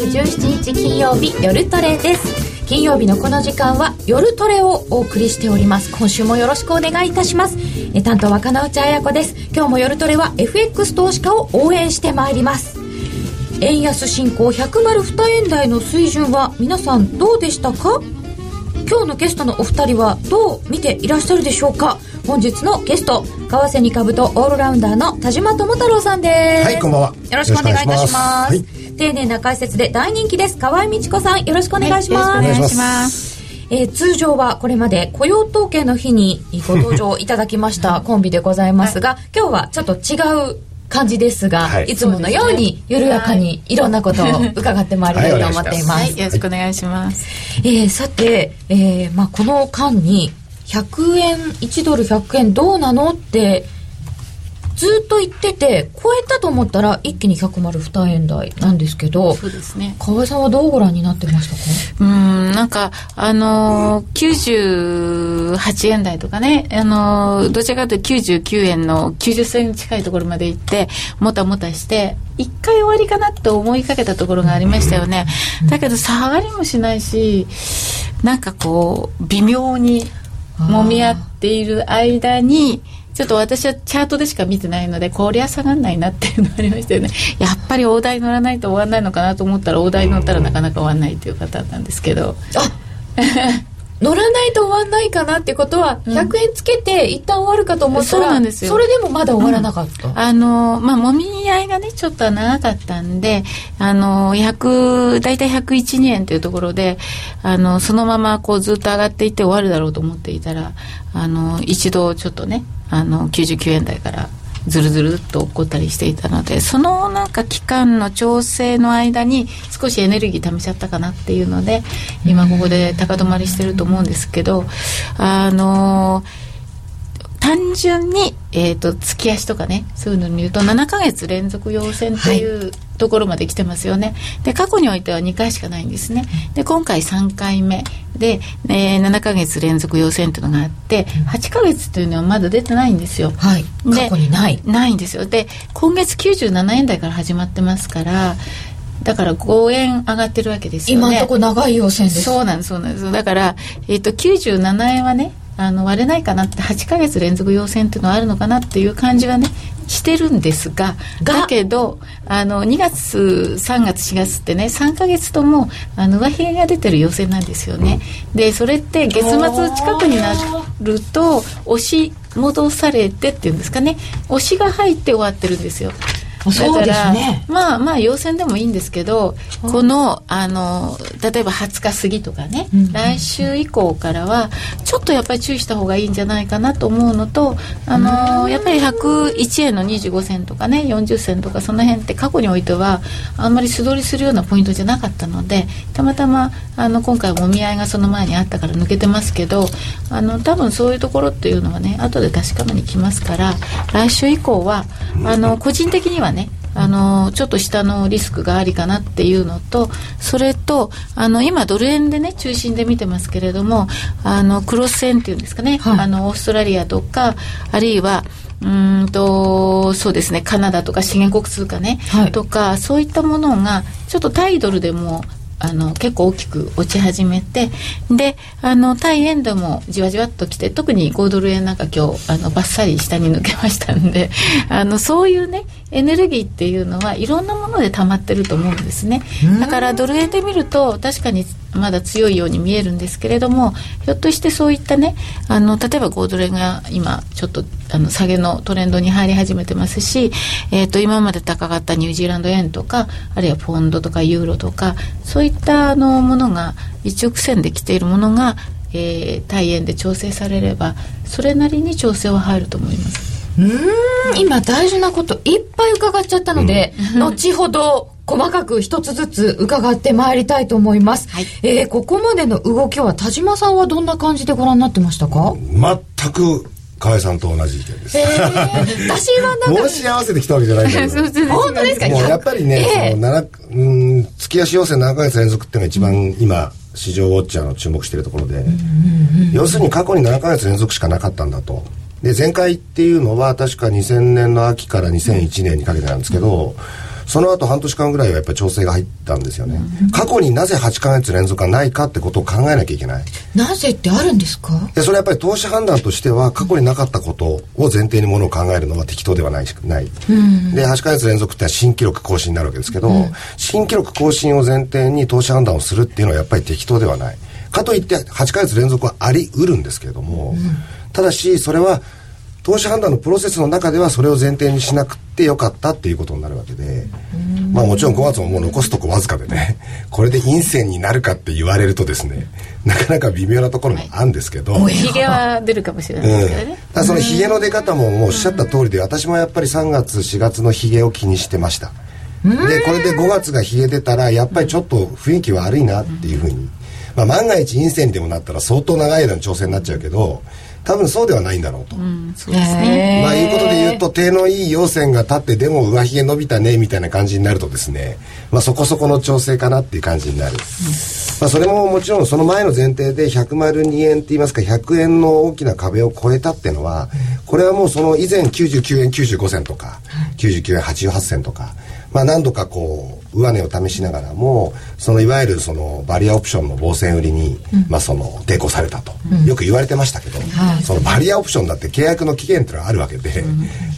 月17日金曜日夜トレです。金曜日のこの時間は夜トレをお送りしております。今週もよろしくお願いいたします。え担当は金内彩子です。今日も夜トレは FX 投資家を応援してまいります。円安進行102円台の水準は皆さんどうでしたか？今日のゲストのお二人はどう見ていらっしゃるでしょうか？本日のゲスト為替に株とオールラウンダーの田島智太郎さんです。はいこんばんは。よろしくお願いいたします。はい丁寧な解説で大人気です。河合美智子さんよろしくお願いします、はい、よろしくお願いします。えー、通常はこれまで雇用統計の日にご登場いただきましたコンビでございますが、今日はちょっと違う感じですが、はい、いつものように緩やかにい。ろんなことを伺ってまいりたいと思っています。はい、よろしくお願いします。えー、さて、えー、まあこの間に100円1ドル100円どうなのってずっと言ってて超えたと思ったら一気に102円台なんですけどそうですね。河合さんはどうご覧になってましたか？うんなんかあのー、98円台とかねあのー、どちらかというと99円の90銭近いところまで行ってもたもたして一回終わりかなって思いかけたところがありましたよね、だけど下がりもしないしなんかこう微妙に揉み合っている間にちょっと私はチャートでしか見てないのでこりゃ下がんないなっていうのがありましたよね。やっぱり大台乗らないと終わんないのかなと思ったら大台乗ったらなかなか終わんないっていうパターンなんですけど。あ 乗らないと終わんないかなってことは、100円つけて一旦終わるかと思ったら、そうなんですよ。それでもまだ終わらなかった、うん、あのまあもみ合いがねちょっと長かったんであの100大体101円というところであのそのままこうずっと上がっていって終わるだろうと思っていたらあの一度ちょっとねあの99円台からずるずるっと起こったりしていたのでそのなんか期間の調整の間に少しエネルギー貯めちゃったかなっていうので今ここで高止まりしてると思うんですけどあの単純に、えーと、月足とかねそういうのを見ると7か月連続陽線という、はいところまで来てますよね。で、過去においては2回しかないんですね。で、今回3回目で、えー、7か月連続陽線というのがあって、8か月というのはまだ出てないんですよ。はい。過去にない。ないんですよ。で、今月97円台から始まってますから、だから5円上がってるわけですよね。今のところ長い陽線です。そうなんです、そうなんです。だから、えっ、ー、と、97円はね、あの割れないかなって8か月連続陽線っていうのはあるのかなっていう感じはねしてるんですがだけどあの2月3月4月ってね3か月ともあの上髭が出てる陽線なんですよね。でそれって月末近くになると押し戻されてっていうんですかね押しが入って終わってるんですよ。そうですね。まあまあ陽線でもいいんですけどこのあの例えば20日過ぎとかね、うん来週以降からはちょっとやっぱり注意した方がいいんじゃないかなと思うのとあのやっぱり101円の25銭とかね40銭とかその辺って過去においてはあんまり素通りするようなポイントじゃなかったのでたまたまあの今回もみ合いがその前にあったから抜けてますけどあの多分そういうところっていうのはね後で確かめに来ますから来週以降はあの個人的にはねあのちょっと下のリスクがありかなっていうのとそれとあの今ドル円でね中心で見てますけれどもあのクロス円っていうんですかね、はい、あのオーストラリアとかあるいはうんとそうですねカナダとか資源国通貨ね、はい、とかそういったものがちょっとタイドルでもあの結構大きく落ち始めてであの対円でもじわじわっときて特に5ドル円なんか今日あのバッサリ下に抜けましたんであのそういうねエネルギーっていうのはいろんなもので溜まってると思うんですねだからドル円で見ると確かにまだ強いように見えるんですけれどもひょっとしてそういったねあの例えば5ドル円が今ちょっとあの下げのトレンドに入り始めてますし、えー、と今まで高かったニュージーランド円とかあるいはポンドとかユーロとかそういったあのものが一直線で来ているものが、えー、対円で調整されればそれなりに調整は入ると思います。うん今大事なこといっぱい伺っちゃったので、うん、後ほど細かく一つずつ伺ってまいりたいと思います、はい、えー、ここまでの動きは田島さんはどんな感じでご覧になってましたか？全く河合さんと同じ意見です。えー、私はなんか。申し合わせてきたわけじゃないんだけど。本当ですか？もうやっぱりね、えー、そのうん月足要請7か月連続っていうのが一番今、市場ウォッチャーの注目しているところで、要するに過去に7か月連続しかなかったんだと。で前回っていうのは確か2000年の秋から2001年にかけてなんですけど、その後半年間ぐらいはやっぱり調整が入ったんですよね、うん、過去になぜ8か月連続がないかってことを考えなきゃいけない。なぜってあるんですか？でそれはやっぱり投資判断としては過去になかったことを前提にものを考えるのは適当ではないない、うん、で8か月連続って新記録更新になるわけですけど、うん、新記録更新を前提に投資判断をするっていうのはやっぱり適当ではない。かといって8か月連続はあり得るんですけれども、ただしそれは投資判断のプロセスの中ではそれを前提にしなくてよかったっていうことになるわけで、まあもちろん5月ももう残すとこわずかでね、これで陰線になるかって言われるとですね、なかなか微妙なところもあるんですけど。ヒゲは出るかもしれないですけどね。うん、そのヒゲの出方ももうおっしゃった通りで、私もやっぱり3月、4月のヒゲを気にしてました。で、これで5月がヒゲ出たら、やっぱりちょっと雰囲気悪いなっていうふうに。まあ万が一陰線にでもなったら相当長い間の調整になっちゃうけど、多分そうではないんだろうと。うん、そうですね。まあいうことで言うと手のいい陽線が立ってでも上髭伸びたねみたいな感じになるとですね、まあそこそこの調整かなっていう感じになる。うん、まあそれももちろんその前の前提で102円って言いますか100円の大きな壁を超えたっていうのは、これはもうその以前99円95銭とか、99円88銭とか、まあ何度かこう上値を試しながらもそのいわゆるそのバリアオプションの防戦売りに、うん、まあ、その抵抗されたと、うん、よく言われてましたけど、そのバリアオプションだって契約の期限っていうのがあるわけで、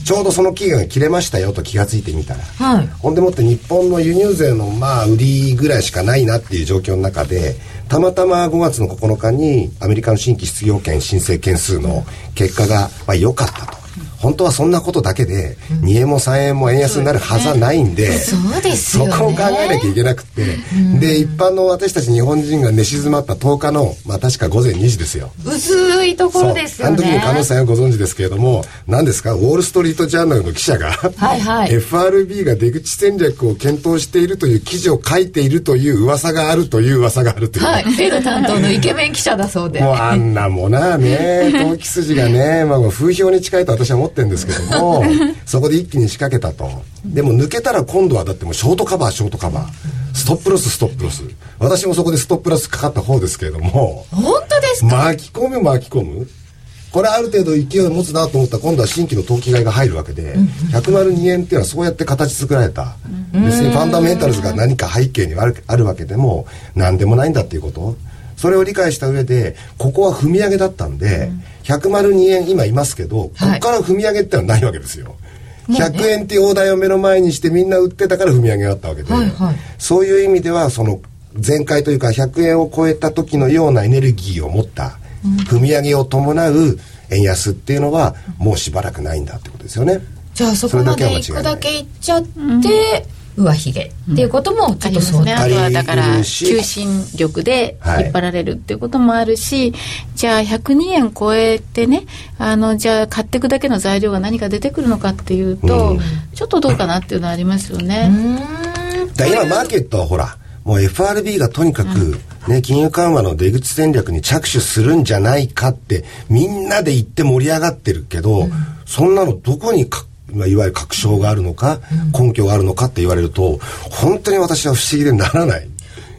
ちょうどその期限が切れましたよと気が付いてみたら、はい、ほんでもって日本の輸入税のまあ売りぐらいしかないなっていう状況の中でたまたま5月の9日にアメリカの新規失業権申請件数の結果がまあ良かったと。本当はそんなことだけで、2円も3円も円安になるはずはないんで、そうですよ、ね、そこを考えなきゃいけなくて、で、一般の私たち日本人が寝静まった10日の、まあ確か午前2時ですよ。薄いところですよね。あの時に加納さんはご存知ですけれども、何ですか、ウォール・ストリート・ジャーナルの記者が、はいはい、FRB が出口戦略を検討しているという記事を書いているという噂があるという噂があるという。はい、フェド担当のイケメン記者だそうで。もうあんなもな。ね、投機筋がね、まあ風評に近いと私は思ってるんですけども、そこで一気に仕掛けたと。でも抜けたら今度はだってもうショートカバーショートカバー。ストップロスストップロス。私もそこでストップロスかかった方ですけれども本当ですか？巻き込む巻き込む。これある程度勢いを持つなと思ったら今度は新規の投機買いが入るわけで、102円っていうのはそうやって形作られた、別にファンダメンタルズが何か背景にあるあるわけでも何でもないんだっていうことそれを理解した上でここは踏み上げだったんで、102円今いますけど、ここから踏み上げってのはないわけですよ。100円っていう大台を目の前にしてみんな売ってたから踏み上げがあったわけで、はいはい、そういう意味ではその前回というか100円を超えた時のようなエネルギーを持った、踏み上げを伴う円安っていうのはもうしばらくないんだってことですよね。じゃあそこまで行くだけ行っちゃって、上髭っていうこともちょっとそう、ね、あとはだから求心力で引っ張られるっていうこともあるし、はい、じゃあ102円超えてねあのじゃあ買っていくだけの材料が何か出てくるのかっていうと、うん、ちょっとどうかなっていうのはありますよね。今マーケットはほらもう FRB がとにかく、ね、金融緩和の出口戦略に着手するんじゃないかってみんなで言って盛り上がってるけど、うん、そんなのどこにかまあ、いわゆる確証があるのか、根拠があるのかって言われると本当に私は不思議でならない。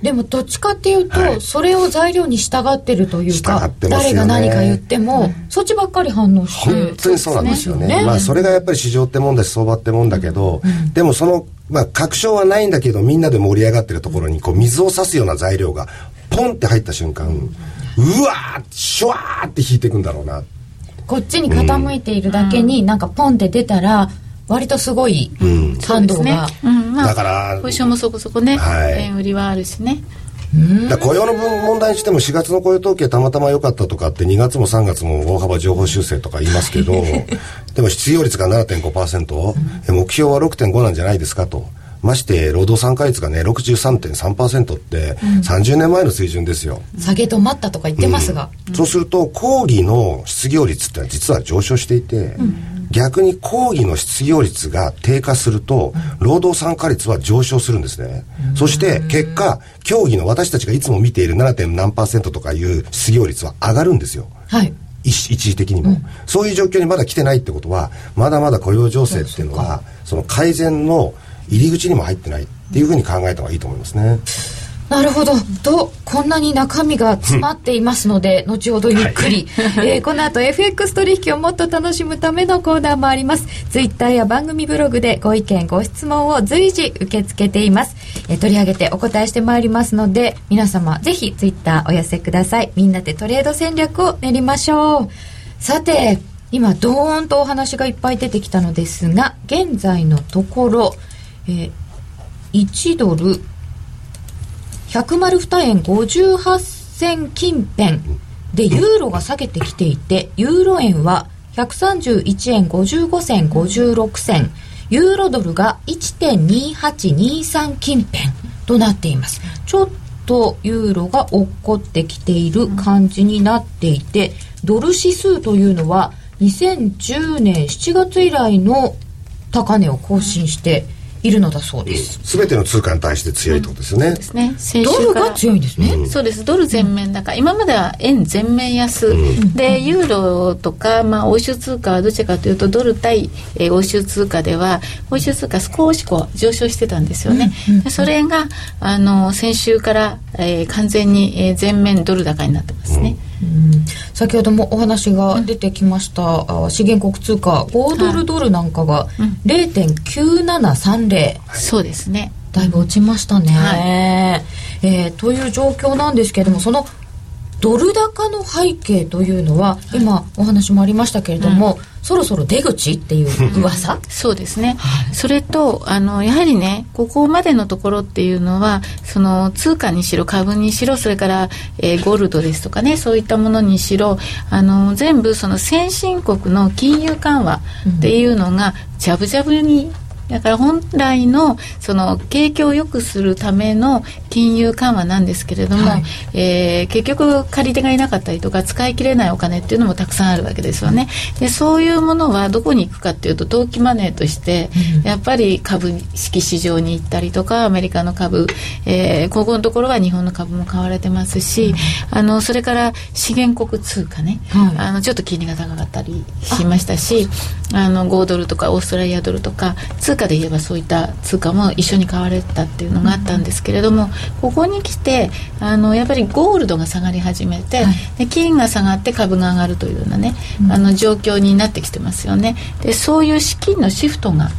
でもどっちかっていうと、はい、それを材料に従ってるというか、ね、誰が何か言っても、うん、そっちばっかり反応して本当にそうなんですよね、ね、まあそれがやっぱり市場ってもんだし相場ってもんだけど、うん、でもそのまあ確証はないんだけどみんなで盛り上がってるところにこう水を差すような材料がポンって入った瞬間、うん、うわーシュワーって引いていくんだろうなこっちに傾いているだけに、なんかポンって出たら割とすごい反動が、うん。まあ、だからポジションもそこそこね、はい、円売りはあるしね。だ雇用の問題にしても4月の雇用統計たまたま良かったとかって2月も3月も大幅情報修正とか言いますけど でも失業率が7.5%、うん、目標は6.5なんじゃないですかと。まして労働参加率がね63.3%って30年前の水準ですよ、うん、下げ止まったとか言ってますが、うん、そうすると講義の失業率ってのは実は上昇していて、うん、逆に講義の失業率が低下すると労働参加率は上昇するんですね、そして結果競技の私たちがいつも見ている 7. 何パーセントとかいう失業率は上がるんですよ、はい。一時的にも、うん、そういう状況にまだ来てないってことはまだまだ雇用情勢っていうのはその改善の入り口にも入ってないっていうふうに考えた方がいいと思いますね。なるほど。とこんなに中身が詰まっていますので、後ほどゆっくり、はい、えー、この後 FX 取引をもっと楽しむためのコーナーもあります。ツイッターや番組ブログでご意見ご質問を随時受け付けています、えー、取り上げてお答えしてまいりますので皆様ぜひツイッターお寄せください。みんなでトレード戦略を練りましょう。さて今ドーンとお話がいっぱい出てきたのですが現在のところ、えー、1ドル102円58銭近辺でユーロが下げてきていてユーロ円は131円55銭56銭ユーロドルが1.2823近辺となっています。ちょっとユーロが落っこってきている感じになっていてドル指数というのは2010年7月以来の高値を更新しているのだそうです。すべ、ての通貨に対して強いってことですね、うん、ですね。ドルが強いんですね、うん、そうです。ドル全面高、うん、今までは円全面安、うん、でユーロとか、まあ、欧州通貨はどちらかというとドル対、えー、欧州通貨では欧州通貨少しこう上昇してたんですよね、でそれがあの先週から、えー、完全に、えー、全面ドル高になってますね、先ほどもお話が出てきました、うん、資源国通貨5ドルドルなんかが0.9730、はい。うん、そうですね。だいぶ落ちましたね、はい、えー、という状況なんですけれどもそのドル高の背景というのは、今お話もありましたけれども、うん。そろそろ出口っていう 噂？そうですね、はい、それとあのやはりねここまでのところっていうのはその通貨にしろ株にしろそれから、えー、ゴールドですとかねそういったものにしろあの全部その先進国の金融緩和っていうのがじゃぶじゃぶにだから本来のその景気を良くするための金融緩和なんですけれども、はい、えー、結局借り手がいなかったりとか使い切れないお金っていうのもたくさんあるわけですよね。でそういうものはどこに行くかっていうと投機マネーとして、やっぱり株式市場に行ったりとかアメリカの株、えー、ここのところは日本の株も買われてますし、あのそれから資源国通貨ね、はい、あのちょっと金利が高かったりしましたしあの5ドルとかオーストラリアドルとか通貨で言えばそういった通貨も一緒に買われたっていうのがあったんですけれども、ここに来てあのやっぱりゴールドが下がり始めて、はい、で金が下がって株が上がるというようなね、うん、あの状況になってきてますよね。でそういう資金のシフトが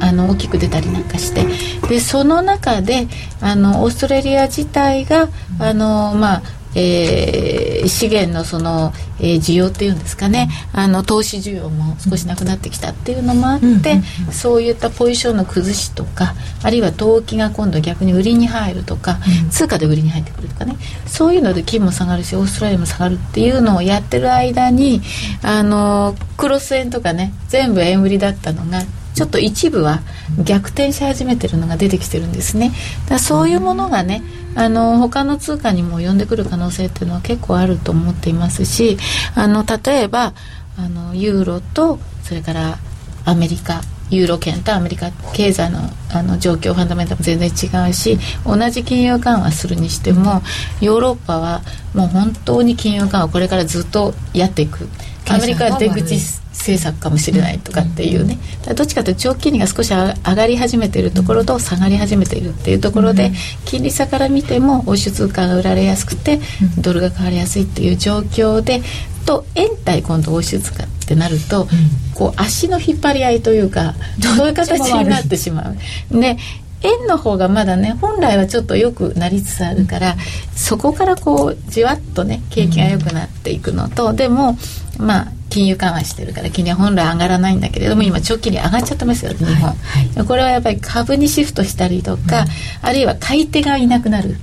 あの大きく出たりなんかしてでその中であのオーストラリア自体があの、まあ、えー、資源のその、えー、需要っていうんですかね。あの投資需要も少しなくなってきたっていうのもあって、そういったポジションの崩しとかあるいは投機が今度逆に売りに入るとか、通貨で売りに入ってくるとかね。そういうので金も下がるしオーストラリアも下がるっていうのをやってる間にあのクロス円とかね全部円売りだったのがちょっと一部は逆転し始めてるのが出てきてるんですね。だそういうものがねあの他の通貨にも呼んでくる可能性っていうのは結構あると思っていますしあの例えばあのユーロとそれからアメリカユーロ圏とアメリカ経済のあの状況ファンダメンタルも全然違うし同じ金融緩和するにしてもヨーロッパはもう本当に金融緩和これからずっとやっていく。アメリカは出口政策かもしれないとかっていうね。どっちかというと長期金利が少し上がり始めているところと下がり始めているっていうところで金利差から見ても欧州通貨が売られやすくてドルが変わりやすいっていう状況でと円対今度欧州通貨ってなると、こう足の引っ張り合いというかそういう形になってしまう。で円の方がまだね本来はちょっと良くなりつつあるからそこからこうじわっとね景気が良くなっていくのと、でもまあ金融緩和してるから金利は本来上がらないんだけれども今長期に上がっちゃってますよ日本、はいはい、これはやっぱり株にシフトしたりとか、うん、あるいは買い手がいなくなる、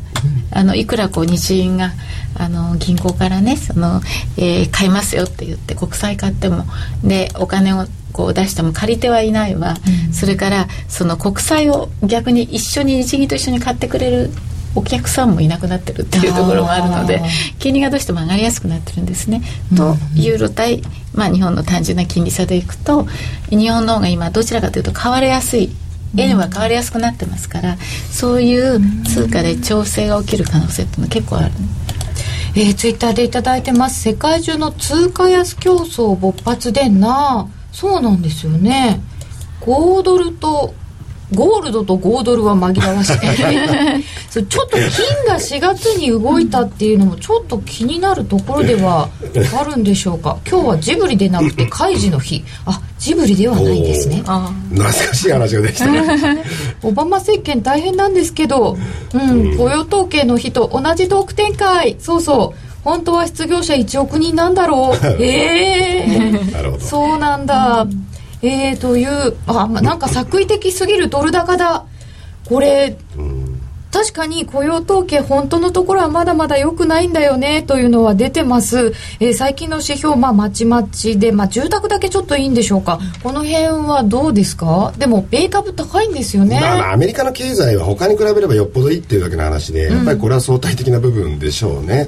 あのいくらこう日銀があの銀行からねその、えー、買いますよって言って国債買ってもでお金をこう出しても借り手はいないわ、うん、それからその国債を逆に一緒に日銀と一緒に買ってくれるお客さんもいなくなってるっていうところもあるので金利がどうしても上がりやすくなってるんですね。とユーロ対、まあ、日本の単純な金利差でいくと日本の方が今どちらかというと買われやすい。円は買われやすくなってますから、そういう通貨で調整が起きる可能性っていうのは結構ある、ね。えー、ツイッターで頂いてます。世界中の通貨安競争勃発でなそうなんですよね。5ドルとゴールドと5ドルは紛らわしい。そうちょっと金が4月に動いたっていうのもちょっと気になるところではあるんでしょうか。今日はジブリでなくて開示の日。あジブリではないんですね。懐かしい話ができた。ね オバマ政権大変なんですけど、うん、雇用統計の日と同じトーク展開。そうそう本当は失業者1億人なんだろう。え。えー、そうなんだ、えー、というあ、ま、なんか作為的すぎるドル高だ。これ、確かに雇用統計本当のところはまだまだ良くないんだよねというのは出てます、えー、最近の指標まあまちまちで、まあ、住宅だけちょっといいんでしょうか。この辺はどうですか？でも米株高いんですよね、まあ、まあアメリカの経済は他に比べればよっぽどいいっていうだけの話で、やっぱりこれは相対的な部分でしょうね、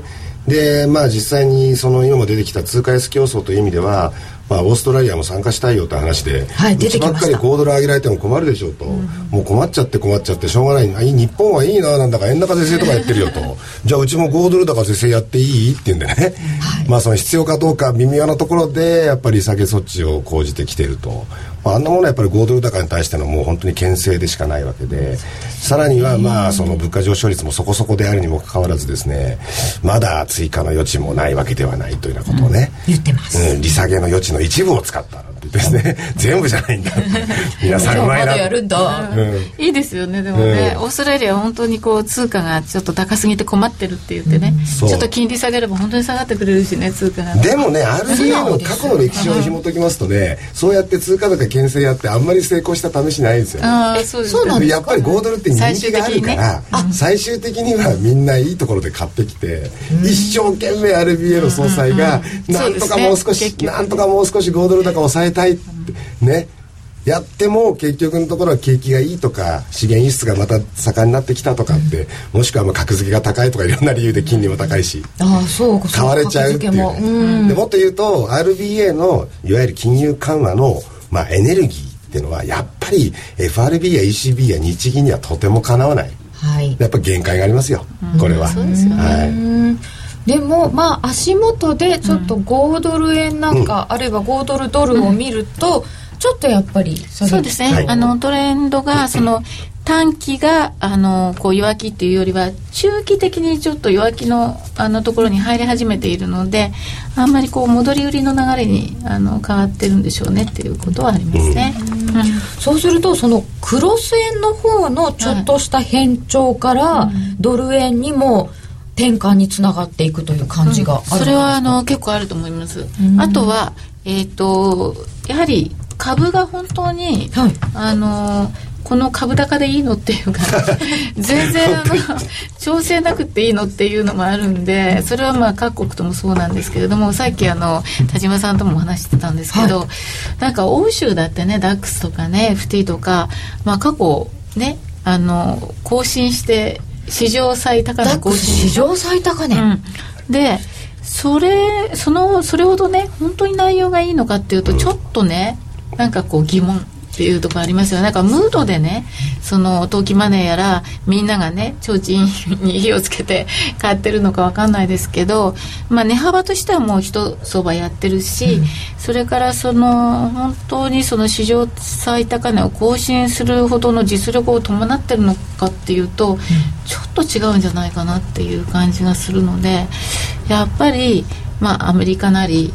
でまあ実際にその今も出てきた通貨安競争という意味ではまあ、オーストラリアも参加したいよって話で、はい、出てきまばっかり5ドル上げられても困るでしょうと、うん、もう困っちゃって困っちゃってしょうがない。あ日本はいいななんだか円高是正とかやってるよと。じゃあうちも5ドル高是正やっていい？って言うんでね、はい、まあその必要かどうか微妙なところでやっぱり下げ措置を講じてきていると、まあ、あんなものはやっぱり5ドル高に対してのもう本当に牽制でしかないわけでさらにはまあその物価上昇率もそこそこであるにもかかわらずですねまだ追加の余地もないわけではないというようなことをね、うん、言ってます、うん、利下げの余地の一部を使ったですね。全部じゃないんだ。皆さんうまいな。やるんだ、うん、いいですよねでもね、うん、オーストラリアは本当にこう通貨がちょっと高すぎて困ってるって言ってね、うん、ちょっと金利下げれば本当に下がってくれるしね通貨が。でもね RBA の過去の歴史を紐解きますとねそうやって通貨高牽制やってあんまり成功した試しないんですよ、ね、ああそうですね。やっぱり5ドルって人気があるから、ね、最終的にはみんないいところで買ってきて、一生懸命 RBA の総裁が、なんとかもう少し、ね、なんとかもう少し5ドル高抑えたいってね。やっても結局のところは景気がいいとか資源輸出がまた盛んになってきたとかって、うん、もしくはまあ格付けが高いとかいろんな理由で金利も高いしあそう買われちゃうっていう、ね、うん、でもっと言うと RBA のいわゆる金融緩和の、まあ、エネルギーっていうのはやっぱり FRB や ECB や日銀にはとてもかなわない、はい、やっぱ限界がありますよ、これは。そうですよね、はいでもまあ足元でちょっと5ドル円なんか、うん、あるいは5ドルドルを見ると、ちょっとやっぱりそうですね、はい、あのトレンドがその短期があのこう弱気っていうよりは中期的にちょっと弱気のあのところに入り始めているのであんまりこう戻り売りの流れにあの変わってるんでしょうねっていうことはありますね、うん。うん、そうするとそのクロス円の方のちょっとした変調からドル円にも転換につながっていくという感じがある、うん、それはあの結構あると思います、あとはえっ、ー、とやはり株が本当に、はい、あのこの株高でいいのっていうか 全然あの調整なくていいのっていうのもあるんでそれはまあ各国ともそうなんですけれどもさっきあの田島さんともお話してたんですけど、はい、なんか欧州だってねダックスとかね FT とか、まあ、過去ねあの更新して史上最高値更新史上最高値、うん、でそれそのそれほどね本当に内容がいいのかっていうとちょっとねなんかこう疑問っていうところありますよなんかムードでねその投機マネーやらみんながね提灯に火をつけて 買ってるのか分かんないですけど、まあ、値幅としてはもう一相場やってるし、うん、それからその本当にその史上最高値を更新するほどの実力を伴ってるのかっていうと、うん、ちょっと違うんじゃないかなっていう感じがするのでやっぱり。まあ、アメリカなり、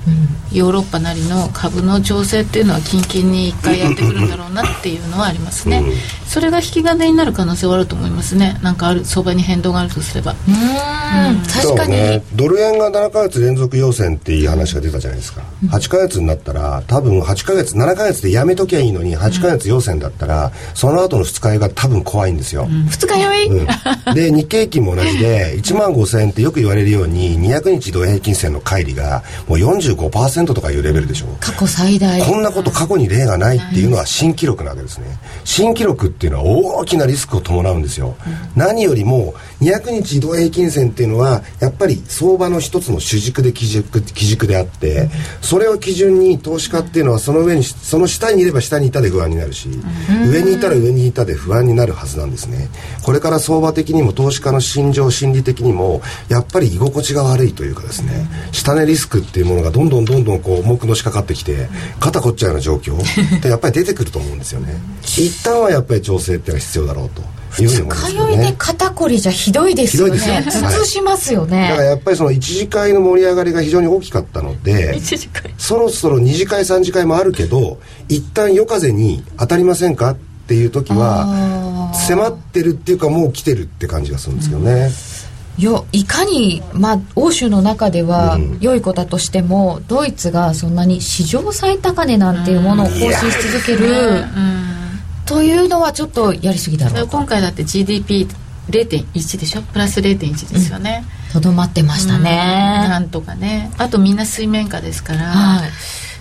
ヨーロッパなりの株の調整っていうのは近々に1回やってくるんだろうなっていうのはありますね、それが引き金になる可能性はあると思いますね。なんかある相場に変動があるとすれば。うん。確かに、ね、ドル円が7か月連続要請っていう話が出たじゃないですか、うん、8か月になったら多分8か月7か月でやめときゃいいのに8か月要請だったら、その後の二日酔いが多分怖いんですよ、うん、二日酔い、うん、で日経平均も同じで1万5000円ってよく言われるように200日移動平均線の乖離がもう45%とかいうレベルでしょ。過去最大。こんなこと過去に例がないっていうのは新記録なわけですね。新記録っていうのは大きなリスクを伴うんですよ、うん、何よりも200日移動平均線っていうのはやっぱり相場の一つの主軸で基軸基軸であってそれを基準に投資家っていうのはその上にその下にいれば下にいたで不安になるし上にいたら上にいたで不安になるはずなんですね。これから相場的にも投資家の心情心理的にもやっぱり居心地が悪いというかですね下値リスクっていうものがどんどんどんどんこう重くのしかかってきて肩こっちゃうような状況ってやっぱり出てくると思うんですよね。一旦はやっぱり調整っていうのは必要だろうというふうに思いで肩こりじゃひどいですよね。頭痛しますよね、はい、だからやっぱりその一次会の盛り上がりが非常に大きかったのでそろそろ二次会三次会もあるけど一旦夜風に当たりませんかっていう時は迫ってるっていうかもう来てるって感じがするんですけどね、よいかに、まあ、欧州の中では良い子だとしても、うん、ドイツがそんなに史上最高値なんていうものを更新し続ける、というのはちょっとやりすぎだろう今回だって GDP0.1 でしょ？プラス0.1ですよね。とど、うん、まってましたね、なんとかね。あとみんな水面下ですから、はい。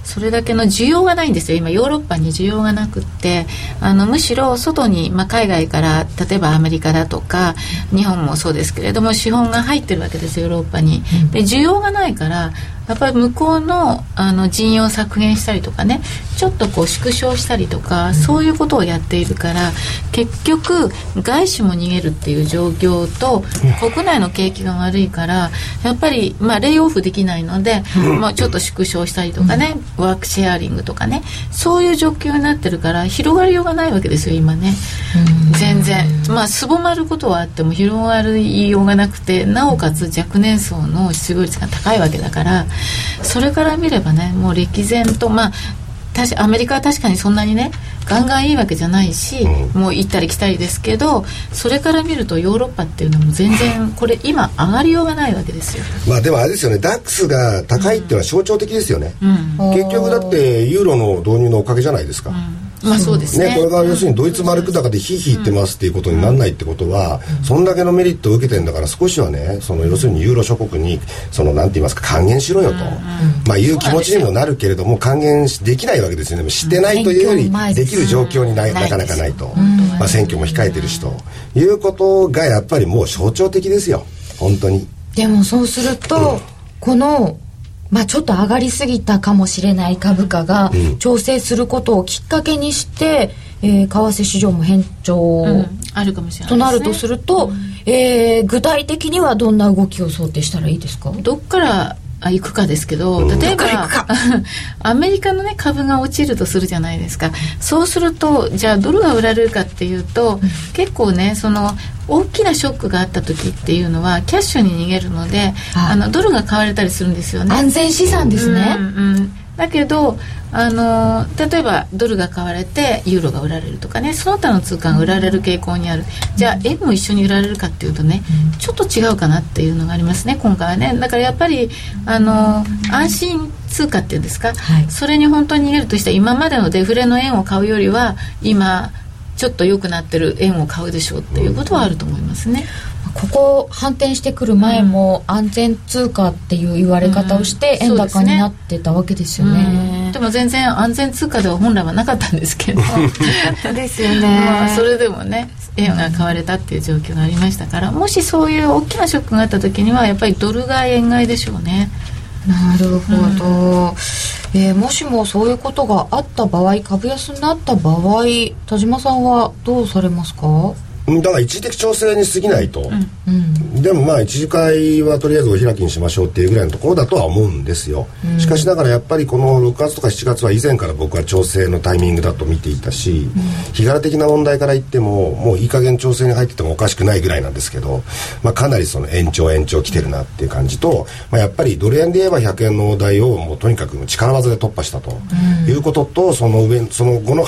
それだけの需要がないんですよ。今ヨーロッパに需要がなくって。あのむしろ外に、まあ、海外から例えばアメリカだとか日本もそうですけれども資本が入ってるわけですヨーロッパに。で需要がないからやっぱり向こうのあの人員を削減したりとかねちょっとこう縮小したりとかそういうことをやっているから結局外資も逃げるっていう状況と国内の景気が悪いからやっぱり、まあ、レイオフできないので、まあ、ちょっと縮小したりとかねワークシェアリングとかねそういう状況になってるから広がりようがないわけですよ今ね。全然。まあすぼまることはあっても広がりようがなくてなおかつ若年層の失業率が高いわけだからそれから見ればねもう歴然とまあアメリカは確かにそんなにねガンガンいいわけじゃないし、うん、もう行ったり来たりですけどそれから見るとヨーロッパっていうのも全然これ今上がりようがないわけですよ。まあでもあれですよねダックスが高いっていうのは象徴的ですよね、うん、結局だってユーロの導入のおかげじゃないですか、うんまあそうですね、ね、これが要するにドイツマルク高でヒーヒー言ってますっていうことにならないってことは、そんだけのメリットを受けてんだから少しはねその要するにユーロ諸国にそのなんて言いますか還元しろよと、まあいう気持ちにもなるけれども還元できないわけですよね。してないというよりできる状況にななかなかないと、まあ、選挙も控えてるしと。いうことがやっぱりもう象徴的ですよ。本当に。でもそうすると、このまあ、ちょっと上がりすぎたかもしれない株価が調整することをきっかけにして、うん、えー、為替市場も変調、うん、あるかもしれない、となるとすると、うん、えー、具体的にはどんな動きを想定したらいいですか？どっからあ行くかですけど例えば アメリカのね株が落ちるとするじゃないですか。そうするとじゃあドルが売られるかっていうと、結構ねその大きなショックがあった時っていうのはキャッシュに逃げるのであのドルが買われたりするんですよね。安全資産ですね、うんうんだけどあの例えばドルが買われてユーロが売られるとかねその他の通貨が売られる傾向にある。じゃあ円も一緒に売られるかっていうとねちょっと違うかなっていうのがありますね今回はね。だからやっぱりあの安心通貨っていうんですか、はい、それに本当に逃げるとしたら今までのデフレの円を買うよりは今ちょっと良くなってる円を買うでしょうっていうことはあると思いますね。ここ反転してくる前も安全通貨っていう言われ方をして円高になってたわけですよね,、でも全然安全通貨では本来はなかったんですけど。ですよね、まあ、それでもね円が買われたっていう状況がありましたからもしそういう大きなショックがあった時にはやっぱりドル買い円買いでしょうね。なるほど、うん、えー、もしもそういうことがあった場合株安になった場合田島さんはどうされますか？だから一時的調整に過ぎないと、うん、でもまあ一次会はとりあえずお開きにしましょうっていうぐらいのところだとは思うんですよ、うん、しかしながらやっぱりこの6月とか7月は以前から僕は調整のタイミングだと見ていたし、うん、日柄的な問題から言ってももういい加減調整に入っててもおかしくないぐらいなんですけど、まあ、かなりその延長延長来てるなっていう感じと、まあ、やっぱりドル円で言えば100円の大台をもうとにかく力技で突破したということと、その上その後の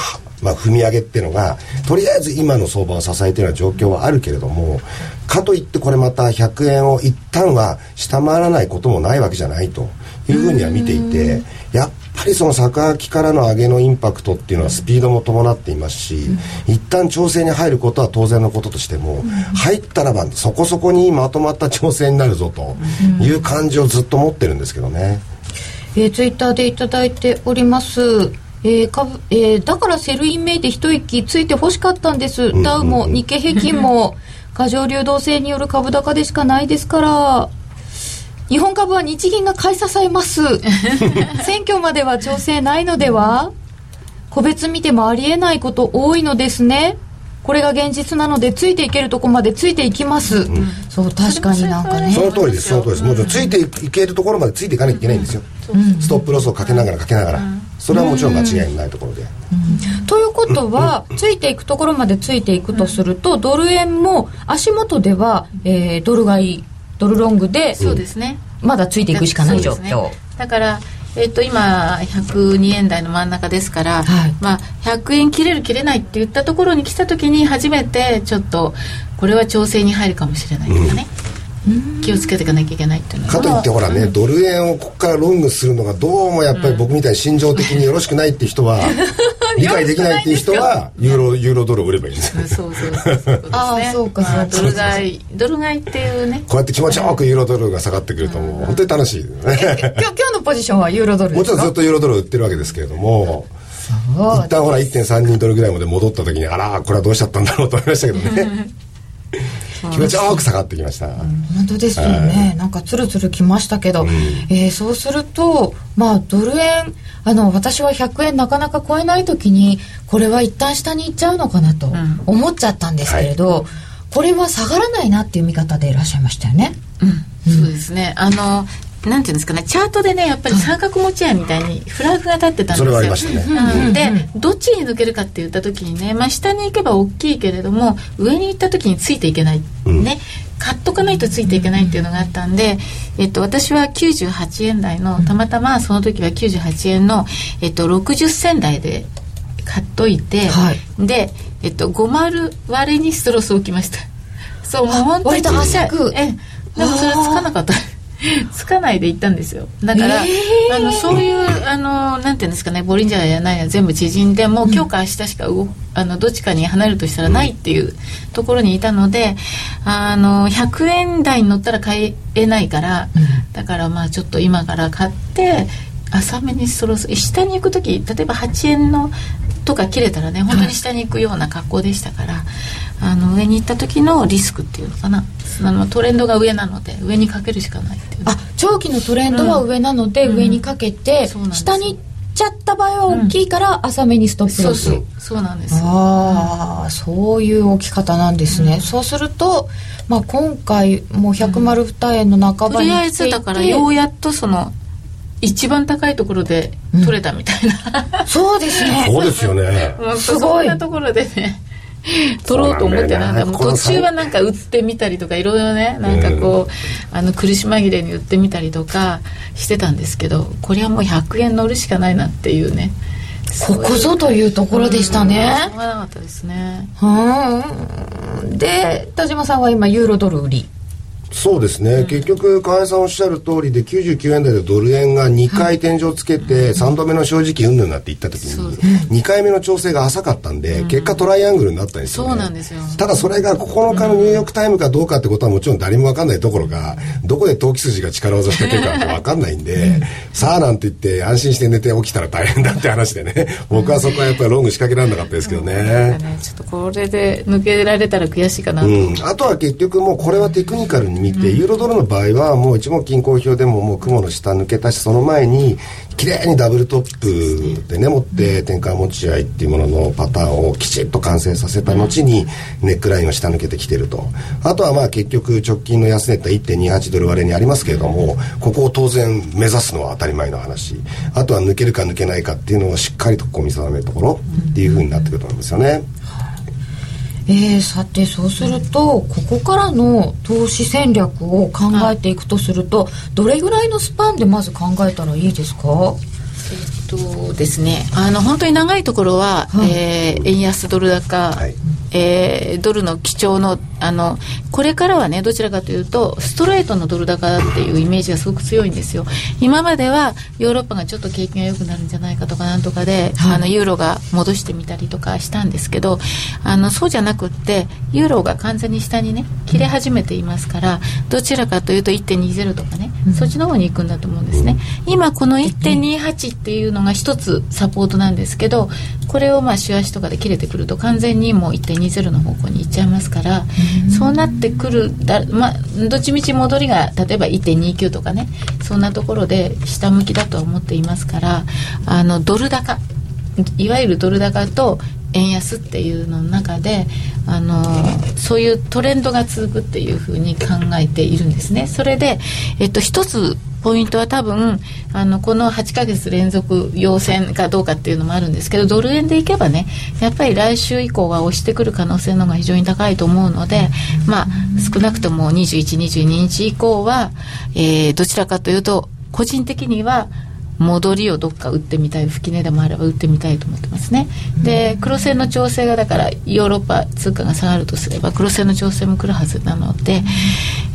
まあ、踏み上げっていうのがとりあえず今の相場を支えているような状況はあるけれどもかといってこれまた100円を一旦は下回らないこともないわけじゃないというふうには見ていてやっぱりその昨秋からの上げのインパクトっていうのはスピードも伴っていますし、一旦調整に入ることは当然のこととしても、入ったらばそこそこにまとまった調整になるぞという感じをずっと持ってるんですけどね。えー、ツイッターでいただいておりますえー株えー、だから Sell in May で一息ついてほしかったんです、ダウも日経平均も 過剰流動性による株高でしかないですから。日本株は日銀が買い支えます。選挙までは調整ないのでは。個別見てもありえないこと多いのですね。これが現実なのでついていけるとこまでついていきます、うん、そう確かになんかね。その通りですその通りです。もちろんついていけるところまでついていかなきゃいけないんですよ、うん、ストップロスをかけながらかけながら、それはもちろん間違いないところで、ということは、ついていくところまでついていくとすると、ドル円も足元では、えー、ドル買いドルロングでそうですね。まだついていくしかない状況、ね、だからえっと、今102円台の真ん中ですから、はい、まあ、100円切れる切れないって言ったところに来た時に初めてちょっとこれは調整に入るかもしれないとかね、うん、気をつけていかなきゃいけないっていうのかといってほらね、うん、ドル円をここからロングするのがどうもやっぱり僕みたいに心情的によろしくないっていう人は 理解できないっていう人はユーロユーロドルを売ればいいんです。そうそうそうそう、ああそうか。ドル買いドル買いっていうね。こうやって気持ちよくユーロドルが下がってくるともう本当に楽しい、今日 今日のポジションはユーロドルもちろんずっとユーロドル売ってるわけですけれども一旦ほら1.32ドルぐらいまで戻った時にあらこれはどうしちゃったんだろうと思いましたけどね気持ちよく下がってきました、本当ですよね、なんかつるつるきましたけど、うん、えー、そうするとまあドル円あの私は100円なかなか超えない時にこれは一旦下に行っちゃうのかなと思っちゃったんですけれど、うんはい、これは下がらないなっていう見方でいらっしゃいましたよね。うん、そうですね。あのなんていうんですかねチャートでねやっぱり三角持ち合いみたいにフラグが立ってたんですよ。それはありましたね。でどっちに抜けるかって言った時にね、まあ、下に行けば大きいけれども上に行った時についていけない、うん、ね。買っとかないとついていけないっていうのがあったんで、えっと、私は98円台のたまたまその時は98円の、えっと、60銭台で買っといて、はい、で、えっと、50割れにストロスを置きました。そうもう本当に小さい。えでもそれつかなかった つかないで行ったんですよ。だから、えー、あのそういうあのなんていうんですかねボリンジャーやないや全部縮んでもう今日か明日しか動あのどっちかに離れるとしたらないっていうところにいたのであの100円台に乗ったら買えないから、うん、だからまあちょっと今から買って浅めにそろそろ下に行く時例えば8円のとか切れたらね本当に下に行くような格好でしたから、あの上に行った時のリスクっていうのかな。あのトレンドが上なので上にかけるしかないっていう。あ長期のトレンドは上なので、上にかけて、うん、下に行っちゃった場合は大きいから浅めにストップロス、うん、そうなんですああ、そういう置き方なんですね、そうすると、まあ、今回もう102円の半ばにとりあえずだからようやっとその一番高いところで取れたみたいな、うん、そうですね。そうですよね。すごいなところでね 取ろうと思ってなか途中はなんか売ってみたりとかいろいろねなんかこう、あの苦し紛れに売ってみたりとかしてたんですけどこれはもう100円乗るしかないなっていうねここぞというところでしたね。しょうがなかったですね。うん。で、田島さんは今ユーロドル売り。そうですね、うん、結局、河合さんおっしゃる通りで、99円台でドル円が2回天井つけて、3度目の正直うんぬんなっていった時に、2回目の調整が浅かったんで、結果トライアングルになったんですよ、ね、そうなんですよ。ただそれが9日のニューヨークタイムかどうかってことはもちろん誰も分かんないところが、どこで投機筋が力技してくるかって分かんないんで、さあなんて言って安心して寝て起きたら大変だって話でね、僕はそこはやっぱりロング仕掛けられなかったですけどね。ね。ちょっとこれで抜けられたら悔しいかなと、うん、あとは結局もうこれはテクニカルに見て、ユーロドルの場合はもう一目均衡表でももう雲の下抜けたしその前に綺麗にダブルトップでね持って転換持ち合いっていうもののパターンをきちっと完成させた後にネックラインを下抜けてきてると。あとはまあ結局直近の安値って1.28ドル割れにありますけれどもここを当然目指すのは当たり前の話。あとは抜けるか抜けないかっていうのをしっかりとこう見定めるところっていうふうになってくると思うんですよね。えー、さてそうするとここからの投資戦略を考えていくとするとどれぐらいのスパンでまず考えたらいいですか？とですねあの本当に長いところは、はい、えー、円安ドル高、はい、えー、ドルの基調のあのこれからはねどちらかというとストレートのドル高っていうイメージがすごく強いんですよ。今まではヨーロッパがちょっと景気が良くなるんじゃないかとかなんとかで、はい、あのユーロが戻してみたりとかしたんですけどあのそうじゃなくってユーロが完全に下にね切れ始めていますからどちらかというと1.20とかねうん、そっちの方に行くんだと思うんですね、うん、今この1.28っていうのが一つサポートなんですけどこれをまあ週足とかで切れてくると完全にもう1.20の方向に行っちゃいますから、うん、そうなってくるだまあどっちみち戻りが例えば1.29とかねそんなところで下向きだと思っていますからあのドル高いわゆるドル高と円安っていうの中であのそういうトレンドが続くっていうふうに考えているんですね。それで、えっと、一つポイントは多分あのこの8ヶ月連続陽線かどうかっていうのもあるんですけどドル円でいけばねやっぱり来週以降は押してくる可能性の方が非常に高いと思うのでまあ少なくとも2122日以降は、えー、どちらかというと個人的には戻りをどっか打ってみたい吹き値でもあれば打ってみたいと思ってますね。で黒線の調整がだからヨーロッパ通貨が下がるとすれば黒線の調整も来るはずなので、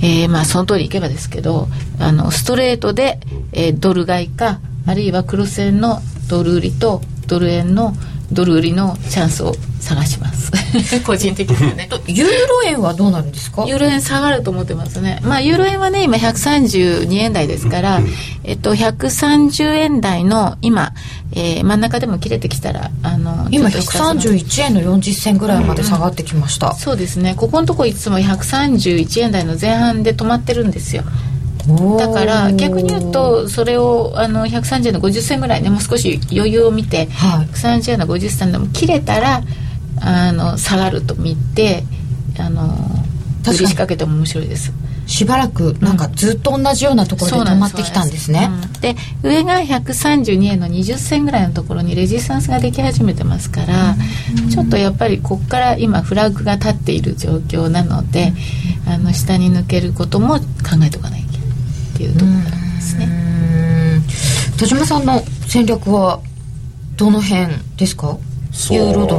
えー、まあその通りいけばですけどあのストレートで、えー、ドル買いかあるいは黒線のドル売りとドル円のドル売りのチャンスを探します。個人的にはね。ユーロ円はどうなるんですか？ユーロ円下がると思ってますね。まあユーロ円はね今132円台ですから、えっと130円台の今、えー、真ん中でも切れてきたらあの今131円の40銭ぐらいまで下がってきました、うん、そうですね。ここのとこいつも131円台の前半で止まってるんですよ。だから逆に言うとそれをあの130円の50銭ぐらいねもう少し余裕を見て、はい、130円の50銭でも切れたらあの下がると見てあの売り仕掛けても面白いです。しばらくなんかずっと同じようなところで止まってきたんですね、で上が132円の20銭ぐらいのところにレジスタンスができ始めてますから、ちょっとやっぱりここから今フラグが立っている状況なので、あの下に抜けることも考えておかないっていうところなんですね。田島さんの戦略はどの辺ですか？そ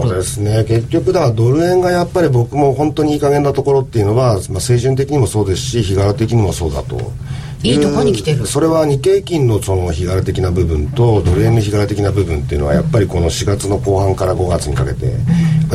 うですね。結局だドル円がやっぱり僕も本当にいい加減なところっていうのは、まあ、水準的にもそうですし日柄的にもそうだと。いいとこに来てる。それは日経金のその日柄的な部分とドル円の日柄的な部分っていうのはやっぱりこの4月の後半から5月にかけて、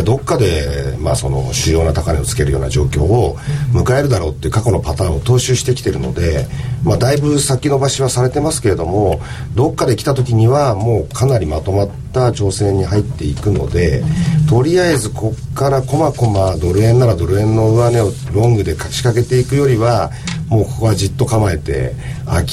どっかでまあその主要な高値をつけるような状況を迎えるだろうっていう過去のパターンを踏襲してきてるので、まあ、だいぶ先延ばしはされてますけれどもどっかで来た時にはもうかなりまとまった調整に入っていくのでとりあえずこっからこまこまドル円ならドル円の上値をロングで仕掛けていくよりはもうここはじっと構えて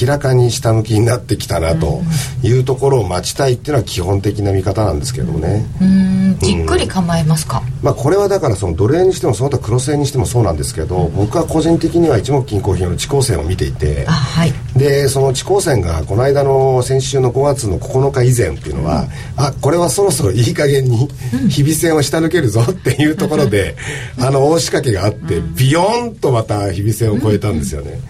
明らかに下向きになってきたなというところを待ちたいっていうのは基本的な見方なんですけどもね。うん。じっくり構えますか、まあ、これはだからその奴隷にしてもその他黒線にしてもそうなんですけど僕は個人的には一目金コーヒーの地高線を見ていて、はい、でその地高線がこの間の先週の5月の9日以前っていうのは、うん、あこれはそろそろいい加減に日々線を下抜けるぞっていうところで、あの大仕掛けがあってビヨーンとまた日々線を超えたんですよね。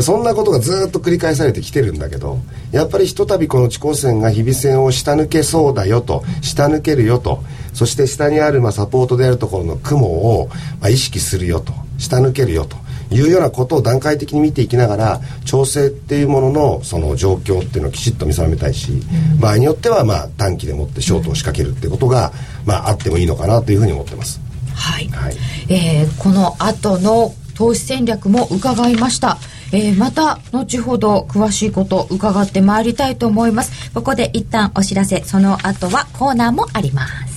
そんなことがずっと繰り返されてきてるんだけどやっぱりひとたびこの地高線が日々線を下抜けそうだよと下抜けるよとそして下にあるまあサポートであるところの雲をまあ意識するよと下抜けるよというようなことを段階的に見ていきながら調整っていうもののその状況っていうのをきちっと見定めたいし、うん、場合によってはまあ短期でもってショートを仕掛けるってことが、まあ、あってもいいのかなというふうに思ってます。はい、はい、えー、この後の投資戦略も伺いました。えー、また後ほど詳しいこと伺ってまいりたいと思います。ここで一旦お知らせ。その後はコーナーもあります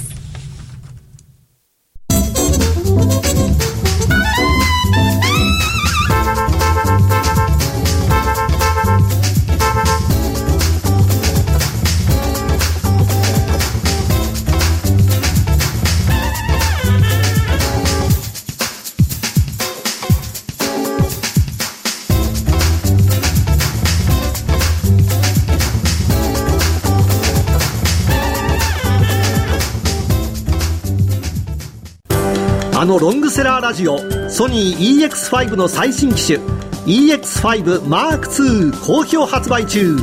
あのロングセラーラジオソニー EX5 の最新機種 EX5M2 好評発売中。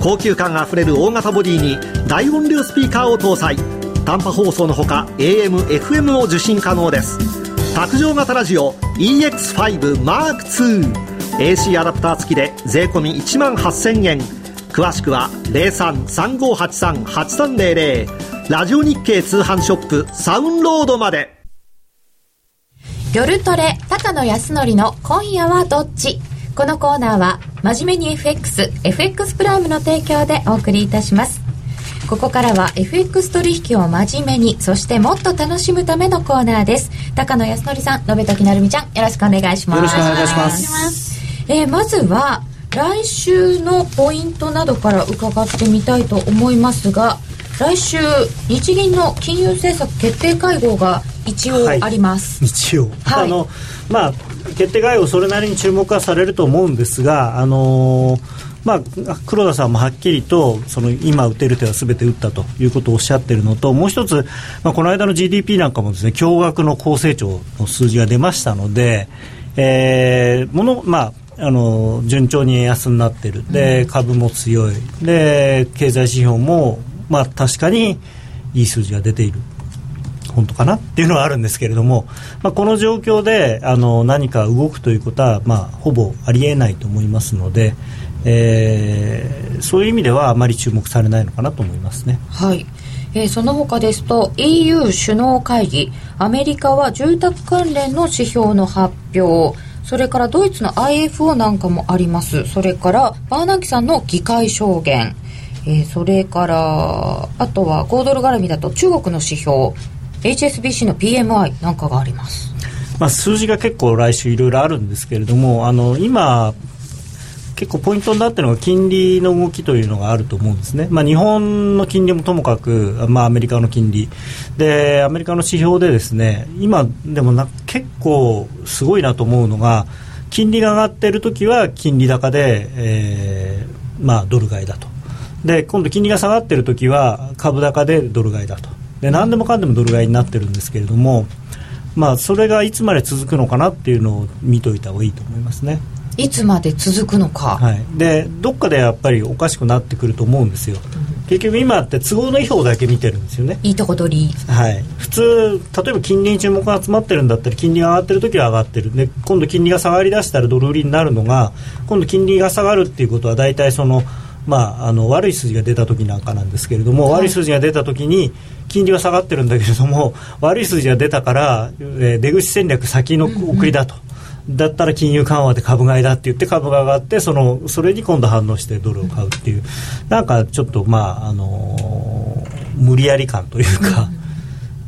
高級感あふれる大型ボディに大音量スピーカーを搭載。短波放送のほか AM、FM も受信可能です。卓上型ラジオ EX5M2AC アダプター付きで税込1万8000円。詳しくは0335838300ラジオ日経通販ショップサウンロードまで。夜トレ高野康則の今夜はどっち？このコーナーは真面目に FXFX プライムの提供でお送りいたします。ここからは FX 取引を真面目にそしてもっと楽しむためのコーナーです。高野康則さん延時成美ちゃんよろしくお願いします。よろしくお願いします。えー、まずは来週のポイントなどから伺ってみたいと思いますが来週日銀の金融政策決定会合が一応あります、はい、一応、はい、あのまあ決定会合それなりに注目はされると思うんですがあのーまあ、黒田さんもはっきりとその今打てる手はすべて打ったということをおっしゃっているのともう一つ、まあ、この間の GDP なんかもですね驚愕の高成長の数字が出ましたので、えーものまあ、あの順調に円安になっている。で株も強い。で経済指標も、まあ、確かにいい数字が出ている。本当かなっていうのはあるんですけれども、まあ、この状況であの何か動くということは、まあ、ほぼありえないと思いますので、えー、そういう意味ではあまり注目されないのかなと思いますね。はい。えー、その他ですと EU 首脳会議。アメリカは住宅関連の指標の発表。それからドイツの IFO なんかもあります。それからバーナンキさんの議会証言、えー、それからあとは5ドル絡みだと中国の指標 HSBC の PMI なんかがあります、まあ、数字が結構来週いろいろあるんですけれどもあの今結構ポイントになっているのが金利の動きというのがあると思うんですね、まあ、日本の金利もともかく、まあ、アメリカの金利。でアメリカの指標でですね今でもな結構すごいなと思うのが金利が上がっている時は金利高で、えーまあ、ドル買いだと。で今度金利が下がっている時は株高でドル買いだと。で何でもかんでもドル買いになってるんですけれども、まあ、それがいつまで続くのかなっていうのを見といた方がいいと思いますね。いつまで続くのか、はい、でどっかでやっぱりおかしくなってくると思うんですよ、うん、結局今って都合のいい方だけ見てるんですよね。いいとこ取り、はい、普通例えば金利に注目が集まってるんだったら金利が上がってる時は上がってる。で今度金利が下がりだしたらドル売りになるのが今度金利が下がるっていうことは大体そのまあ、あの悪い数字が出た時なんかなんですけれども、はい、悪い数字が出た時に金利は下がってるんだけれども 悪い数字が出たから、えー、出口戦略先の送りだと、だったら金融緩和で株買いだって言って株が上がってそのそれに今度反応してドルを買うっていう。なんかちょっとまああの無理やり感というか。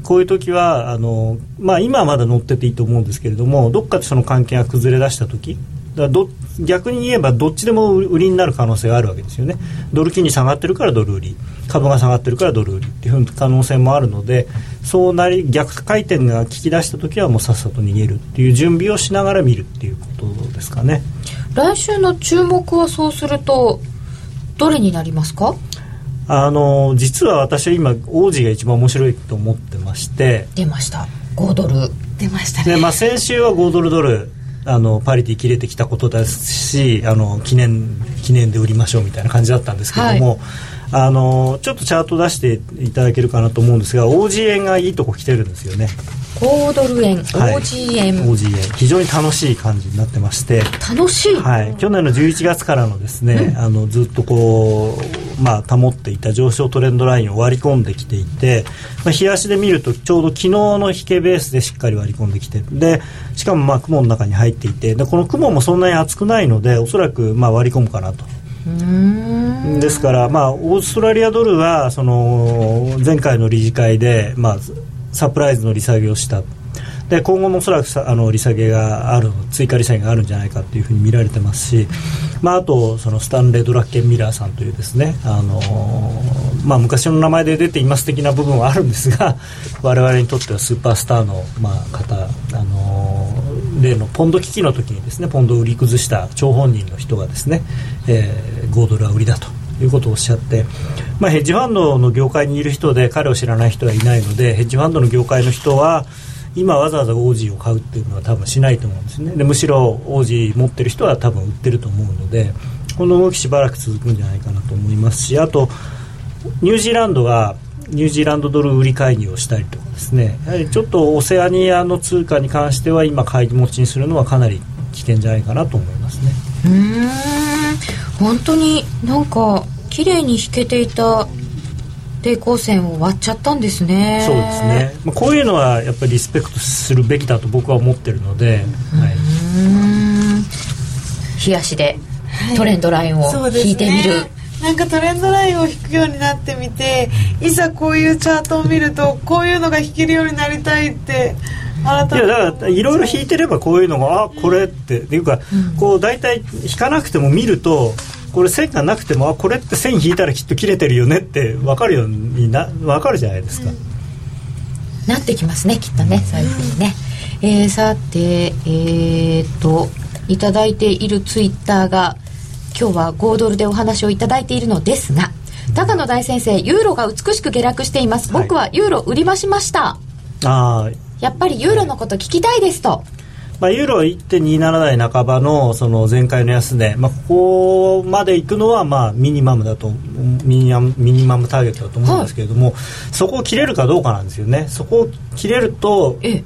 こういう時はあの、まあ、今はまだ乗ってていいと思うんですけれどもどっかでその関係が崩れ出した時だど逆に言えばどっちでも売りになる可能性があるわけですよね。ドル金に下がってるからドル売り。株が下がってるからドル売りっていう可能性もあるのでそうなり逆回転が効き出した時はもうさっさと逃げるっていう準備をしながら見るっていうことですかね。来週の注目はそうするとどれになりますか？あの実は私は今王子が一番面白いと思ってまして。出ました。5ドル。出ましたね。で、まあ、先週は5ドルドルあのパリティ切れてきたことですしあの記念記念で売りましょうみたいな感じだったんですけども、はい。あのちょっとチャート出していただけるかなと思うんですが OG 円がいいとこ来てるんですよね。5ドル円、はい、OG 円 OG 円非常に楽しい感じになってまして。楽しい、はい、去年の11月からのですね、うん、あのずっとこう、まあ、保っていた上昇トレンドラインを割り込んできていて、まあ、日足で見るとちょうど昨日の引けベースでしっかり割り込んできてでしかもまあ雲の中に入っていてでこの雲もそんなに厚くないのでおそらくまあ割り込むかなとですから、まあ、オーストラリアドルはその前回の理事会で、まあ、サプライズの利下げをした。で今後もおそらくあの利下げがある追加利下げがあるんじゃないかというふうに見られてますし、まあ、あとそのスタンレー・ドラッケン・ミラーさんというですね、あのまあ、昔の名前で出ています的な部分はあるんですが我々にとってはスーパースターの、まあ、方、あの例のポンド危機の時にですねポンドを売り崩した張本人の人がですね、えー、5ドルは売りだということをおっしゃって、まあ、ヘッジファンドの業界にいる人で彼を知らない人はいないのでヘッジファンドの業界の人は今わざわざオージーを買うっていうのは多分しないと思うんですね。でむしろオージー持ってる人は多分売ってると思うのでこの動きしばらく続くんじゃないかなと思いますしあとニュージーランドはニュージーランドドル売り介入をしたりとかですね。やはりちょっとオセアニアの通貨に関しては今買い持ちにするのはかなり危険じゃないかなと思いますね。うん。本当になんか綺麗に引けていた抵抗線を割っちゃったんですね。そうですね、まあ、こういうのはやっぱりリスペクトするべきだと僕は思ってるので、はい、冷やしでトレンドラインを引いてみる、なんかトレンドラインを引くようになってみていざこういうチャートを見るとこういうのが引けるようになりたいって改めて。いやだからいろいろ引いてればこういうのがあこれって。っていうか、こう大体引かなくても見るとこれ線がなくてもあこれって線引いたらきっと切れてるよねって分かるようにな分かるじゃないですか、なってきますねきっとね、そういうふうにね、えー、さてえー、っといただいているツイッターが今日は5ドルでお話をいただいているのですが高野大先生ユーロが美しく下落しています。僕はユーロ売り増しました、ああやっぱりユーロのこと聞きたいですと。まあ、ユーロ1.27台半ばのその前回の安値、まあ、ここまで行くのはまあミニマムだとミニマムミニマムターゲットだと思うんですけれども、そこを切れるかどうかなんですよね。そこを切れるとええ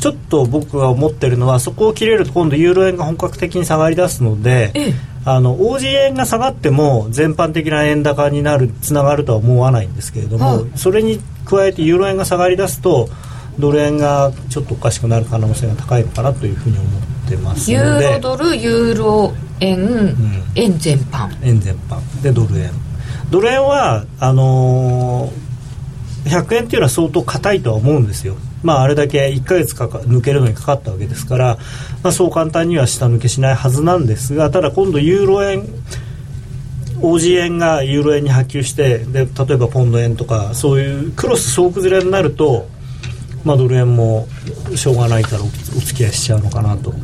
ちょっと僕が思ってるのはそこを切れると今度ユーロ円が本格的に下がり出すので、ええ。あの OG 円が下がっても全般的な円高になるつながるとは思わないんですけれども、はい。それに加えてユーロ円が下がり出すとドル円がちょっとおかしくなる可能性が高いのかなというふうに思ってますユので。ーロドルユーロ円、円全般。円全般。でドル円。ドル円はあのー100円っていうのは相当硬いとは思うんですよ。まああれだけ1ヶ月かか抜けるのにかかったわけですから、まあ、そう簡単には下抜けしないはずなんですがただ今度ユーロ円 OG 円がユーロ円に波及してで例えばポンド円とかそういうクロス総崩れになると、まあ、ドル円もしょうがないからおお付き合いしちゃうのかなと。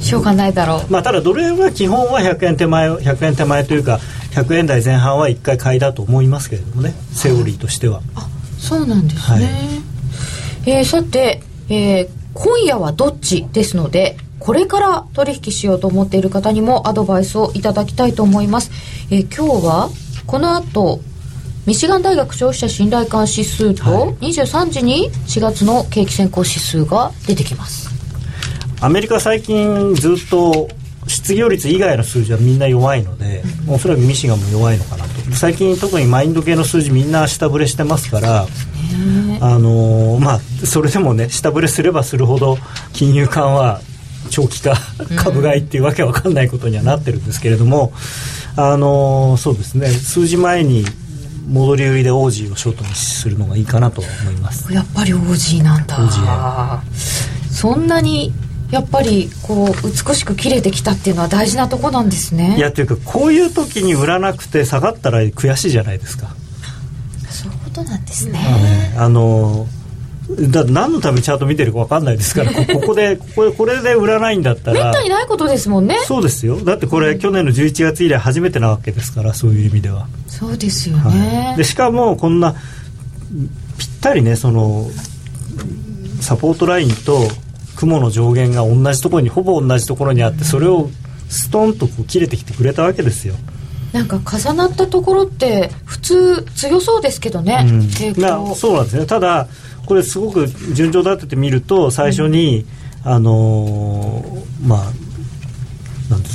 しょうがないだろう。まあ、ただドル円は基本は100円手前100円手前というか100円台前半は1回買いだと思いますけれどもねセオリーとしては。そうなんですね、えーさて、えー今夜はどっちですのでこれから取引しようと思っている方にもアドバイスをいただきたいと思います、えー今日はこの後ミシガン大学消費者信頼感指数と、はい。23時に4月の景気先行指数が出てきます。アメリカ最近ずっと失業率以外の数字はみんな弱いので、おそらくミシガンも弱いのかなと。最近特にマインド系の数字みんな下振れしてますから、あのーまあそれでもね下振れすればするほど金融緩和長期化株買いっていうわけわかんないことにはなってるんですけれども、あのーそうですね。数字前に戻り売りでオージーをショートにするのがいいかなと思います。やっぱり OG なんだ。そんなにやっぱりこう美しく切れてきたっていうのは大事なとこなんですね。いやというかこういう時に売らなくて下がったら悔しいじゃないですか。そういうことなんですね、あのだ何のためにチャート見てるか分かんないですからこ ここでここでこれで売らないんだっためっらたにないことですもんね。そうですよ。だってこれ去年の11月以来初めてなわけですからそういう意味では、そうですよはい。ね、でしかもこんなぴったりねそのサポートラインと雲の上限が同じところにほぼ同じところにあってそれをストンとこう切れてきてくれたわけですよ。なんか重なったところって普通強そうですけどね、うん。そうなんですね。ただこれすごく順序立ててみると最初に、あのーまあ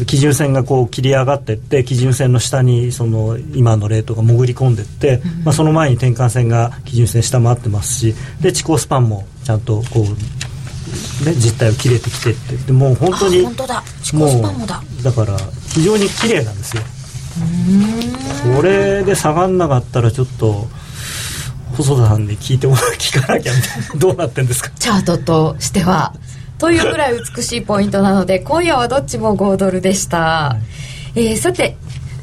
基準線がこう切り上がっていって基準線の下にその今のレートが潜り込んでいって、まあ、その前に転換線が基準線下回ってますしで地高スパンもちゃんとこう、ね、実態を切れてきてって。でもう本当にあ本当だ。もだ。だから非常に綺麗なんですよ。これで下がんなかったらちょっと細田さんに聞いてもら聞かなきゃみたいな。どうなってんですか？チャートとしてはというぐらい美しいポイントなので今夜はどっちも5ドルでした、えーさて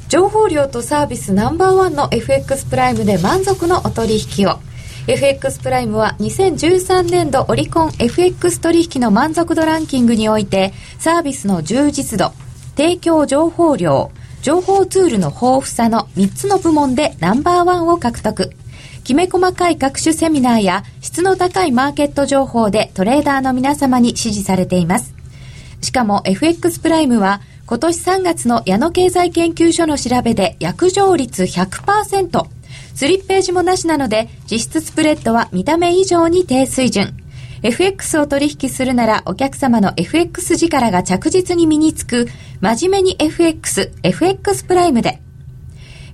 情報量とサービスナンバーワンの FX プライムで満足のお取引を FX プライムは2013年度オリコン FX 取引の満足度ランキングにおいてサービスの充実度提供情報量情報ツールの豊富さの3つの部門でナンバーワンを獲得きめ細かい各種セミナーや質の高いマーケット情報でトレーダーの皆様に支持されています。しかも FX プライムは今年3月の矢野経済研究所の調べで約定率100%。スリッページもなしなので実質スプレッドは見た目以上に低水準。FX を取引するならお客様の FX 力が着実に身につく真面目に FX、FX プライムで。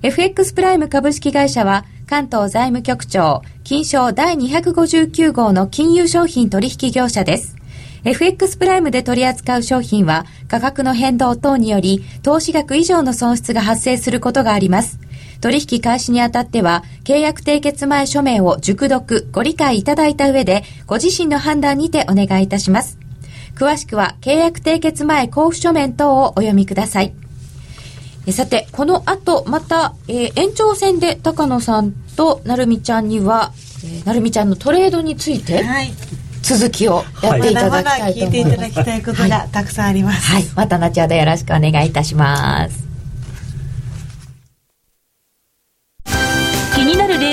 FX プライム株式会社は関東財務局長金賞第259号の金融商品取引業者です。FX プライムで取り扱う商品は価格の変動等により投資額以上の損失が発生することがあります。取引開始にあたっては契約締結前書面を熟読ご理解いただいた上でご自身の判断にてお願いいたします。詳しくは契約締結前交付書面等をお読みください。さて、この後、また、えー、延長戦で高野さんとなるみちゃんには、えー、なるみちゃんのトレードについて、はい、続きをやっていただきたいと思います。まだまだ聞いていただきたいことがたくさんあります。はい、また後ほどよろしくお願いいたします。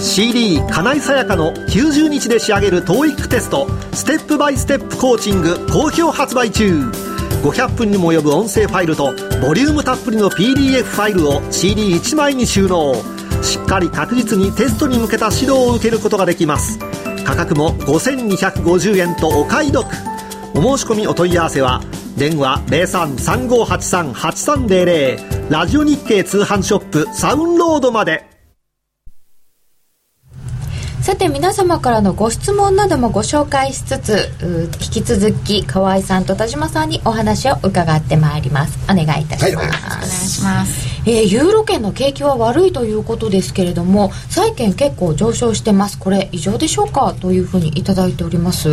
CD 金井さやかの90日で仕上げる TOEIC テストステップバイステップコーチング好評発売中。500分にも及ぶ音声ファイルとボリュームたっぷりの PDF ファイルを CD1 枚に収納。しっかり確実にテストに向けた指導を受けることができます。価格も5250円とお買い得。お申し込みお問い合わせは電話0335838300ラジオ日経通販ショップサウンロードまで。さて皆様からのご質問などもご紹介しつつ引き続き河合さんと田島さんにお話を伺ってまいります。お願いいたします、はい、お願いします。えー、ユーロ圏の景気は悪いということですけれども債券結構上昇してます。これ異常でしょうか？というふうにいただいております。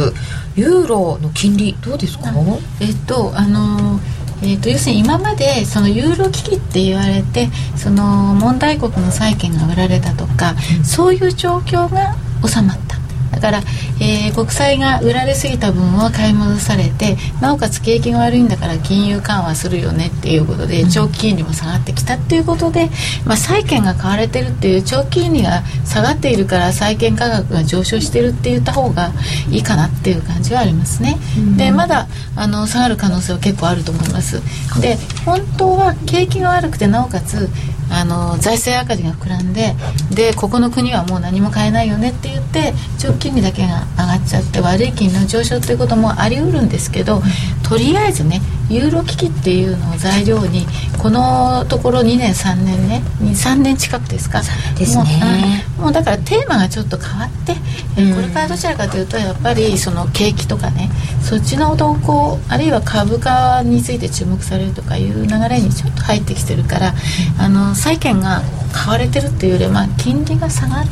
ユーロの金利どうですか？えっとあのーえーと、要するに今までそのユーロ危機って言われてその問題国の債券が売られたとか、そういう状況が収まっただから、えー、国債が売られすぎた分は買い戻されてなおかつ景気が悪いんだから金融緩和するよねっていうことで長期金利も下がってきたっていうことで、まあ、債券が買われてるっていう長期金利が下がっているから債券価格が上昇してるって言った方がいいかなっていう感じはありますね。でまだあの下がる可能性は結構あると思います。で本当は景気が悪くてなおかつあの財政赤字が膨らんででここの国はもう何も買えないよねって言って長期金利だけが上がっちゃって悪い金利の上昇ということもあり得るんですけどとりあえずねユーロ危機っていうのを材料にこのところ2年3年ね3年近くですか？ですね。もうだからテーマがちょっと変わって、うん、これからどちらかというとやっぱりその景気とかねそっちの動向あるいは株価について注目されるとかいう流れにちょっと入ってきてるからあの債券が買われてるっていうよりは金利が下がる。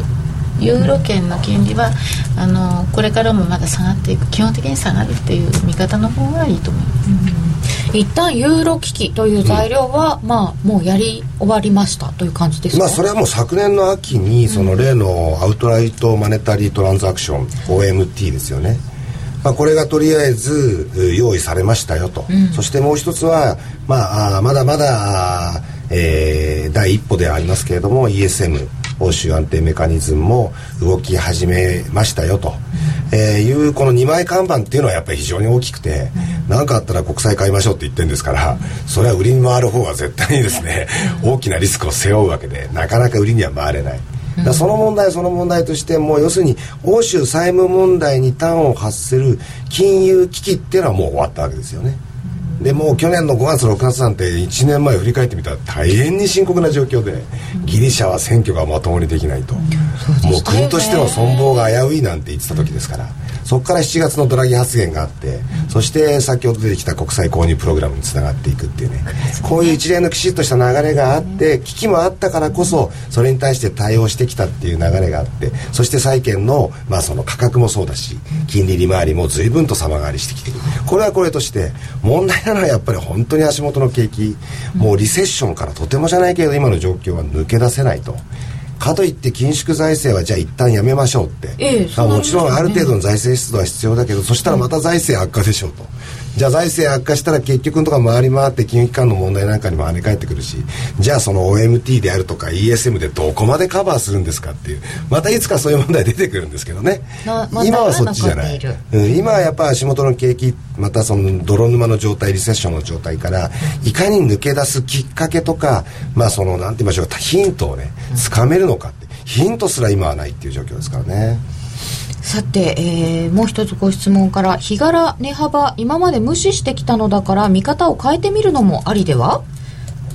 ユーロ圏の金利はあのこれからもまだ下がっていく。基本的に下がるっていう見方の方がいいと思います、うん、一旦ユーロ危機という材料は、うん、まあもうやり終わりましたという感じですか、まあ、それはもう昨年の秋にその例のアウトライトマネタリートランザクション OMT ですよね。まあ、これがとりあえず用意されましたよと、うん、そしてもう一つは、まあ、まだまだ、えー、第一歩ではありますけれども ESM 欧州安定メカニズムも動き始めましたよと、えー、いうこの2枚看板っていうのはやっぱり非常に大きくて何、かあったら国債買いましょうって言ってるんですからそれは売りに回る方は絶対にですね大きなリスクを背負うわけでなかなか売りには回れない。だその問題その問題としてもう要するに欧州債務問題に端を発する金融危機っていうのはもう終わったわけですよね。でも去年の5月6月なんて1年前振り返ってみたら大変に深刻な状況でギリシャは選挙がまともにできないと、もう国としての存亡が危ういなんて言ってた時ですから。そこから7月のドラギ発言があって、そして先ほど出てきた国債購入プログラムにつながっていくっていうね。こういう一連のきちっとした流れがあって危機もあったからこそそれに対して対応してきたっていう流れがあってそして債券の,、まあその価格もそうだし金利利回りも随分と様変わりしてきてる。これはこれとして問題なのはやっぱり本当に足元の景気。もうリセッションからとてもじゃないけど今の状況は抜け出せないと。かといって緊縮財政はじゃあ一旦やめましょうって、ええ、もちろんある程度の財政出動は必要だけどそしたらまた財政悪化でしょうとじゃあ財政悪化したら結局のとか回り回って金融機関の問題なんかにも跳ね返ってくるしじゃあその OMT であるとか ESM でどこまでカバーするんですかっていうまたいつかそういう問題出てくるんですけどね。今はそっちじゃない、うん、今はやっぱ足元の景気またその泥沼の状態リセッションの状態からいかに抜け出すきっかけとかまあそのなんて言いましょうヒントをねつかめるのかってヒントすら今はないっていう状況ですからね。さて、えー、もう一つご質問から日柄値幅今まで無視してきたのだから見方を変えてみるのもありでは？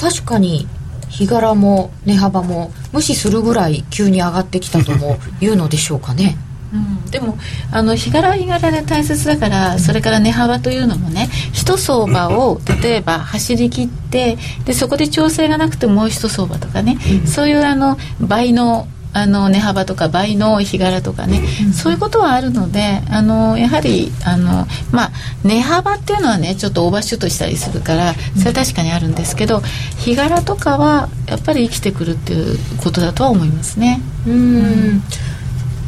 確かに日柄も値幅も無視するぐらい急に上がってきたとも いうのでしょうかね。うん、でもあの日柄は日柄で大切だからそれから値幅というのもね一相場を例えば走り切ってでそこで調整がなくてもう一相場とかね、うん、そういうあの倍のあの値幅とか倍の日柄とかね、うん、そういうことはあるのであのやはりあの、まあ、値幅っていうのはねちょっとオーバーシュートしたりするからそれは確かにあるんですけど日柄とかはやっぱり生きてくるっていうことだとは思いますね。うん。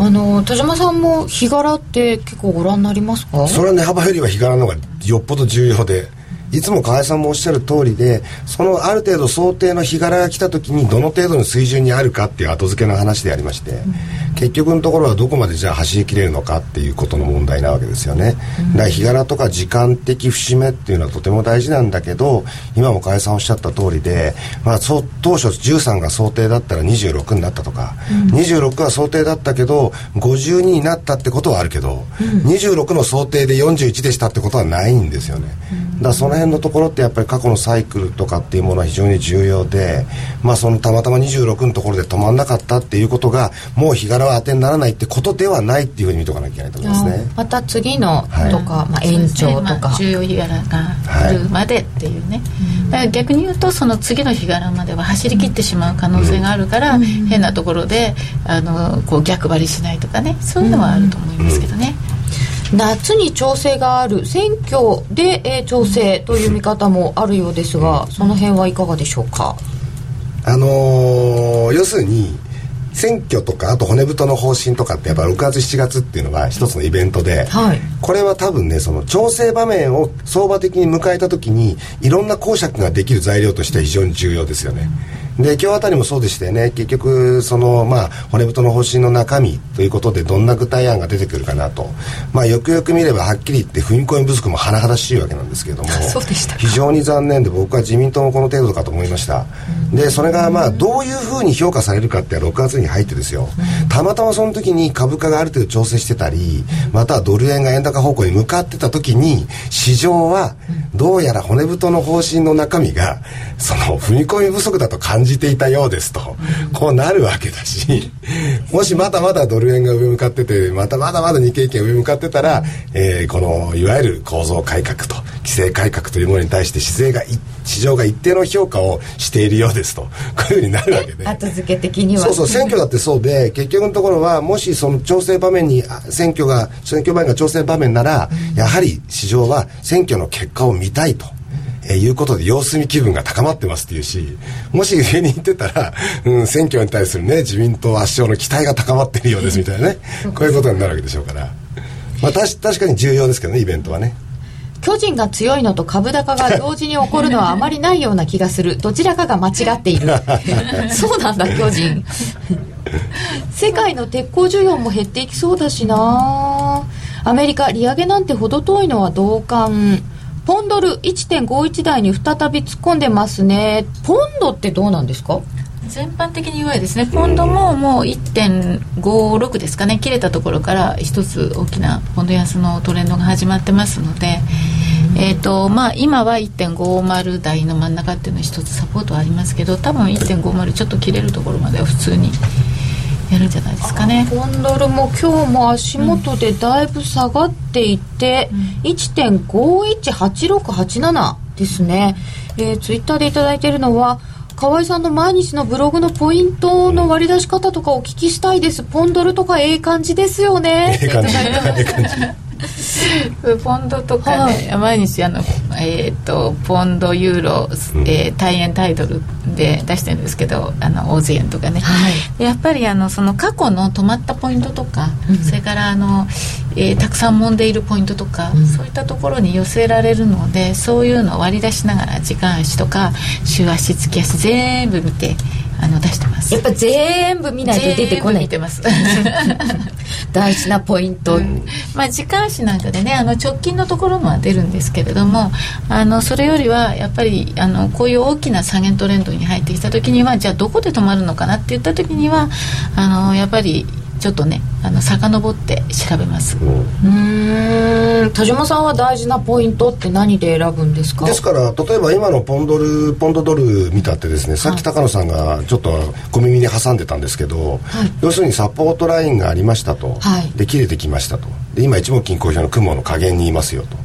あの田島さんも日柄って結構ご覧になりますか？それは値幅よりは日柄の方がよっぽど重要でいつも河合さんもおっしゃる通りでそのある程度想定の日柄が来た時にどの程度の水準にあるかっていう後付けの話でありまして、結局のところはどこまでじゃあ走りきれるのかっていうことの問題なわけですよね、うん、だから日柄とか時間的節目っていうのはとても大事なんだけど今も河合さんおっしゃった通りで、まあ、当初13が想定だったら26になったとか、うん、26は想定だったけど52になったってことはあるけど、うん、26の想定で41でしたってことはないんですよね、だからその辺のところってやっぱり過去のサイクルとかっていうものは非常に重要で、まあ、そのたまたま26のところで止まんなかったっていうことがもう日柄は当てにならないってことではない。っていうふうに見とかなきゃいけないと思いますね。また次のとか、はい、まあ、延長とか、まあ、重要日柄が来るまでってい。うね、はい、だから逆に言うとその次の日柄までは走り切ってしまう可能性があるから、うん、変なところであのこう逆張りしないとかね。そういうのはあると思いますけどね。うん。夏に調整がある選挙で、えー、調整という見方もあるようですがその辺はいかがでしょうか？あのー、要するに選挙とかあと骨太の方針とかってやっぱ6月7月っていうのが一つのイベントで、はい、これは多分ねその調整場面を相場的に迎えた時にいろんな公爵ができる材料としては非常に重要ですよね。で今日あたりもそうでしてね。結局そのまあ骨太の方針の中身ということでどんな具体案が出てくるかなと。まあよくよく見ればはっきり言って踏み込み不足も甚だしいわけなんですけれども 非常に残念で僕は自民党もこの程度かと思いました、でそれがまあどういうふうに評価されるかって6月に入ってですよ、たまたまその時に株価がある程度調整してたりまたはドル円が円高方向に向かってた時に市場はどうやら骨太の方針の中身がその踏み込み不足だと感じじていたようですと、こうなるわけだしもしまだまだドル円が上向かっててまたまだまだ日経平均が上向かってたら、えー、このいわゆる構造改革と規制改革というものに対して市勢が市場が一定の評価をしているようですと。こういうふうになるわけで。後付け的には。そうそう選挙だってそうで結局のところはもしその調整場面に選挙が選挙前が調整場面なら、やはり市場は選挙の結果を見たいと。えー、いうことで様子見気分が高まってますっていうしもし上に行ってたら、うん、選挙に対するね自民党圧勝の期待が高まってるようですみたいなねこういうことになるわけでしょうから、まあ、たし確かに重要ですけどねイベントはね。巨人が強いのと株高が同時に起こるのはあまりないような気がする。どちらかが間違っている。そうなんだ巨人。世界の鉄鋼需要も減っていきそうだしな。アメリカ利上げなんて程遠いのは同感ポンドル1.51台に再び突っ込んでますね。ポンドってどうなんですか？全般的に弱いですね。ポンドももう1.56ですかね。切れたところから一つ大きなポンド安のトレンドが始まってますので、えーとまあ、今は1.50台の真ん中っていうのは一つサポートはありますけど多分1.50ちょっと切れるところまでは普通にやるんじゃないですかね。ポンドルも今日も足元でだいぶ下がっていて、うん、1.518687ですね、えー、ツイッターで頂いているのは河合さんの毎日のブログのポイントの割り出し方とかお聞きしたいです。ポンドルとかええ感じですよね。ええ感じ。ええ感じポンドとかね、毎日あの、えー、とポンドユーロ、えー、対円タイドルで出してるんですけどあの大勢円とかね、はい。やっぱりあのその過去の止まったポイントとか、それからあの、えーたくさん揉んでいるポイントとか、そういったところに寄せられるのでそういうのを割り出しながら時間足とか週足月足全部見てあの出してます。やっぱ全部見ないと出てこない。見てます。大事なポイント、まあ時間足なんかでねあの直近のところもは出るんですけれどもあのそれよりはやっぱりあのこういう大きな下げトレンドに入ってきた時にはじゃあどこで止まるのかなって言った時にはあのやっぱりちょっとねあの遡って調べます、うーん。田島さんは大事なポイントって何で選ぶんですか？ですから例えば今のポンドルポンドドル見たってですねさっき高野さんがちょっと小耳に挟んでたんですけど、要するにサポートラインがありましたと、はい。で切れてきましたと。で今一目均衡表の雲の加減にいますよと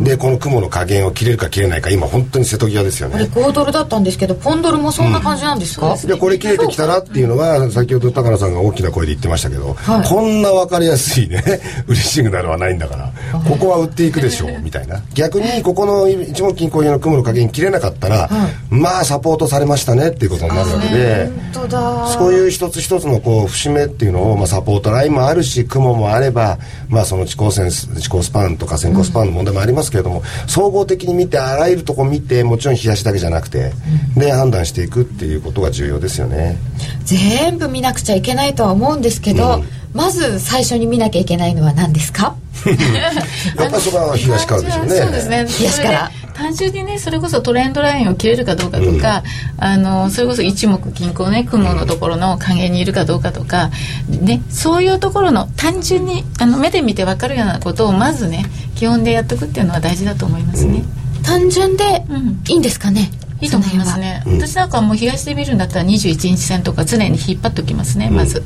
でこの雲の加減を切れるか切れないか今本当に瀬戸際ですよね。5ドルだったんですけどポンドルもそんな感じなんですか、でこれ切れてきたなっていうのは先ほど高野さんが大きな声で言ってましたけど、はい。こんな分かりやすいね 売りシグナルはないんだからここは売っていくでしょうみたいな。逆にここの一目均衡表の雲の加減切れなかったら、まあサポートされましたねっていうことになるわけで。本当だ。そういう一つ一つのこう節目っていうのを、まあ、サポートラインもあるし雲もあれば、まあ、その地高線地高スパンとか先行スパンの問題もありますけれども、総合的に見てあらゆるとこ見てもちろん冷やしだけじゃなくて、で判断していくっていうことが重要ですよね。全部見なくちゃいけないとは思うんですけど、まず最初に見なきゃいけないのは何ですか？やっぱりそこは東からでしょうね。そうですね。東から単純にねそれこそトレンドラインを切れるかどうかとか、あのそれこそ一目均衡ね雲のところの影にいるかどうかとか、ね、そういうところの単純にあの目で見て分かるようなことをまずね基本でやっておくっていうのは大事だと思いますね、単純でうん。いいんですかね、いいと思いますね、私なんかはもう東で見るんだったら21日線とか常に引っ張っておきますね、まず。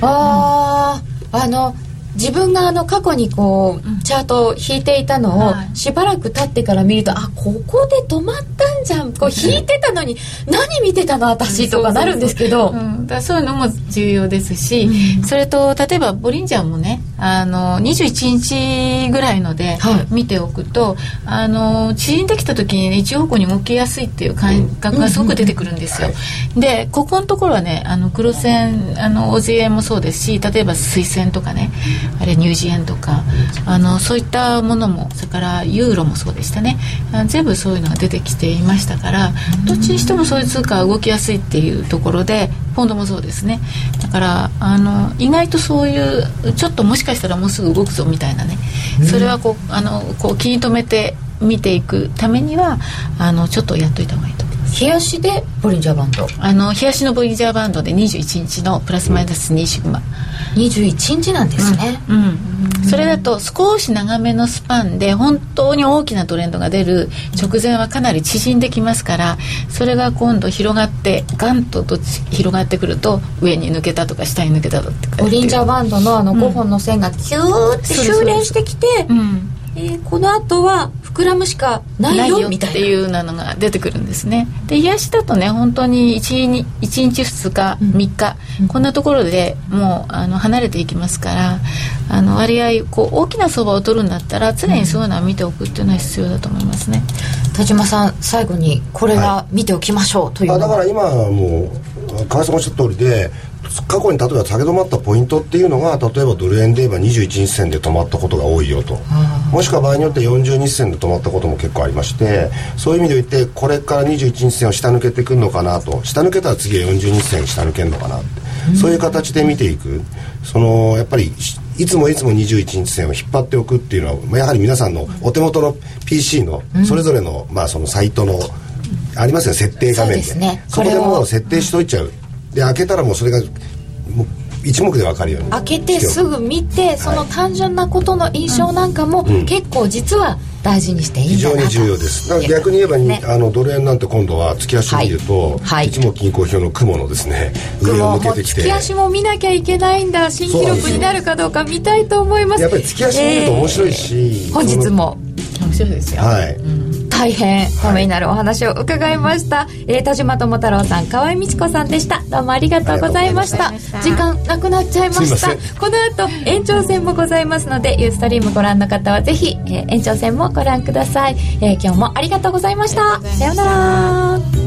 あああの自分があの過去にこうチャートを引いていたのをはい。しばらく経ってから見るとあここで止まったんじゃん。こう引いてたのに 何見てたの私とかなるんですけど。そういうのも重要ですし、それと例えばボリンジャーもねあの21日ぐらいのではい。見ておくと、あの縮んできた時に、ね、一方向に動きやすいっていう感覚がすごく出てくるんですよ。でここのところはねあの黒線あの OZ 円もそうですし例えば水線とかねあれニュージー円とかあのそういったものもそれからユーロもそうでしたね。あ全部そういうのが出てきていましたからどっちにしてもそういう通貨は動きやすいっていうところでポンドもそうですね。だからあの意外とそういうちょっともしかしたらもうすぐ動くぞみたいなね。それはこうあのこう気に留めて見ていくためにはあのちょっとやっといた方がいいと冷やしでボリンジャーバンド。あの冷やしのボリンジャーバンドで21日のプラスマイナス2シグマ、21日なんですね、うん、それだと少し長めのスパンで本当に大きなトレンドが出る直前はかなり縮んできますからそれが今度広がってガンとどっち広がってくると上に抜けたとか下に抜けたとかボリンジャーバンドのあの5本の線がキューって修練してきて、うん。えーこの後は膨らむしかないないよみたいな。ていうなのが出てくるんですね。で癒しだとね本当に 1, に1日2日3日、こんなところでもうあの離れていきますからあの割合こう大きな相場を取るんだったら常にそういうのは見ておくっていうのは必要だと思いますね、田島さん最後にこれは見ておきましょうというのは、あだから今はもう川さんおっしゃった通りで過去に例えば下げ止まったポイントっていうのが例えばドル円で言えば21日線で止まったことが多いよと。もしくは場合によって40日線で止まったことも結構ありましてそういう意味で言ってこれから21日線を下抜けてくるのかなと。下抜けたら次は40日線下抜けるのかなって。そういう形で見ていく。そのやっぱりいつもいつも21日線を引っ張っておくっていうのはまあやはり皆さんのお手元の PC のそれぞれの,、まあそのサイトのありますよ設定画面で。そうですね。そこでもう設定しといちゃうで開けたらもうそれがもう一目で分かるように開けてすぐ見てその単純なことの印象なんかも結構実は大事にしていいん非だなと。常に重要です。だから逆に言えば、ね。あのドル円なんて今度は月足見ると、はい。はい。一目均衡表の雲のですね上を抜けてきて。月足も見なきゃいけないんだ新記録になるかどうか見たいと思います。やっぱり月足見ると面白いし、本日も面白いですよ、はい、大変ためになるお話を伺いました、えー田島智太郎さん河合美智子さんでした。どうもありがとうございました。時間なくなっちゃいました。この後延長戦もございますのでユーストリームご覧の方はぜひ、えー延長戦もご覧ください、えー今日もありがとうございました。さようなら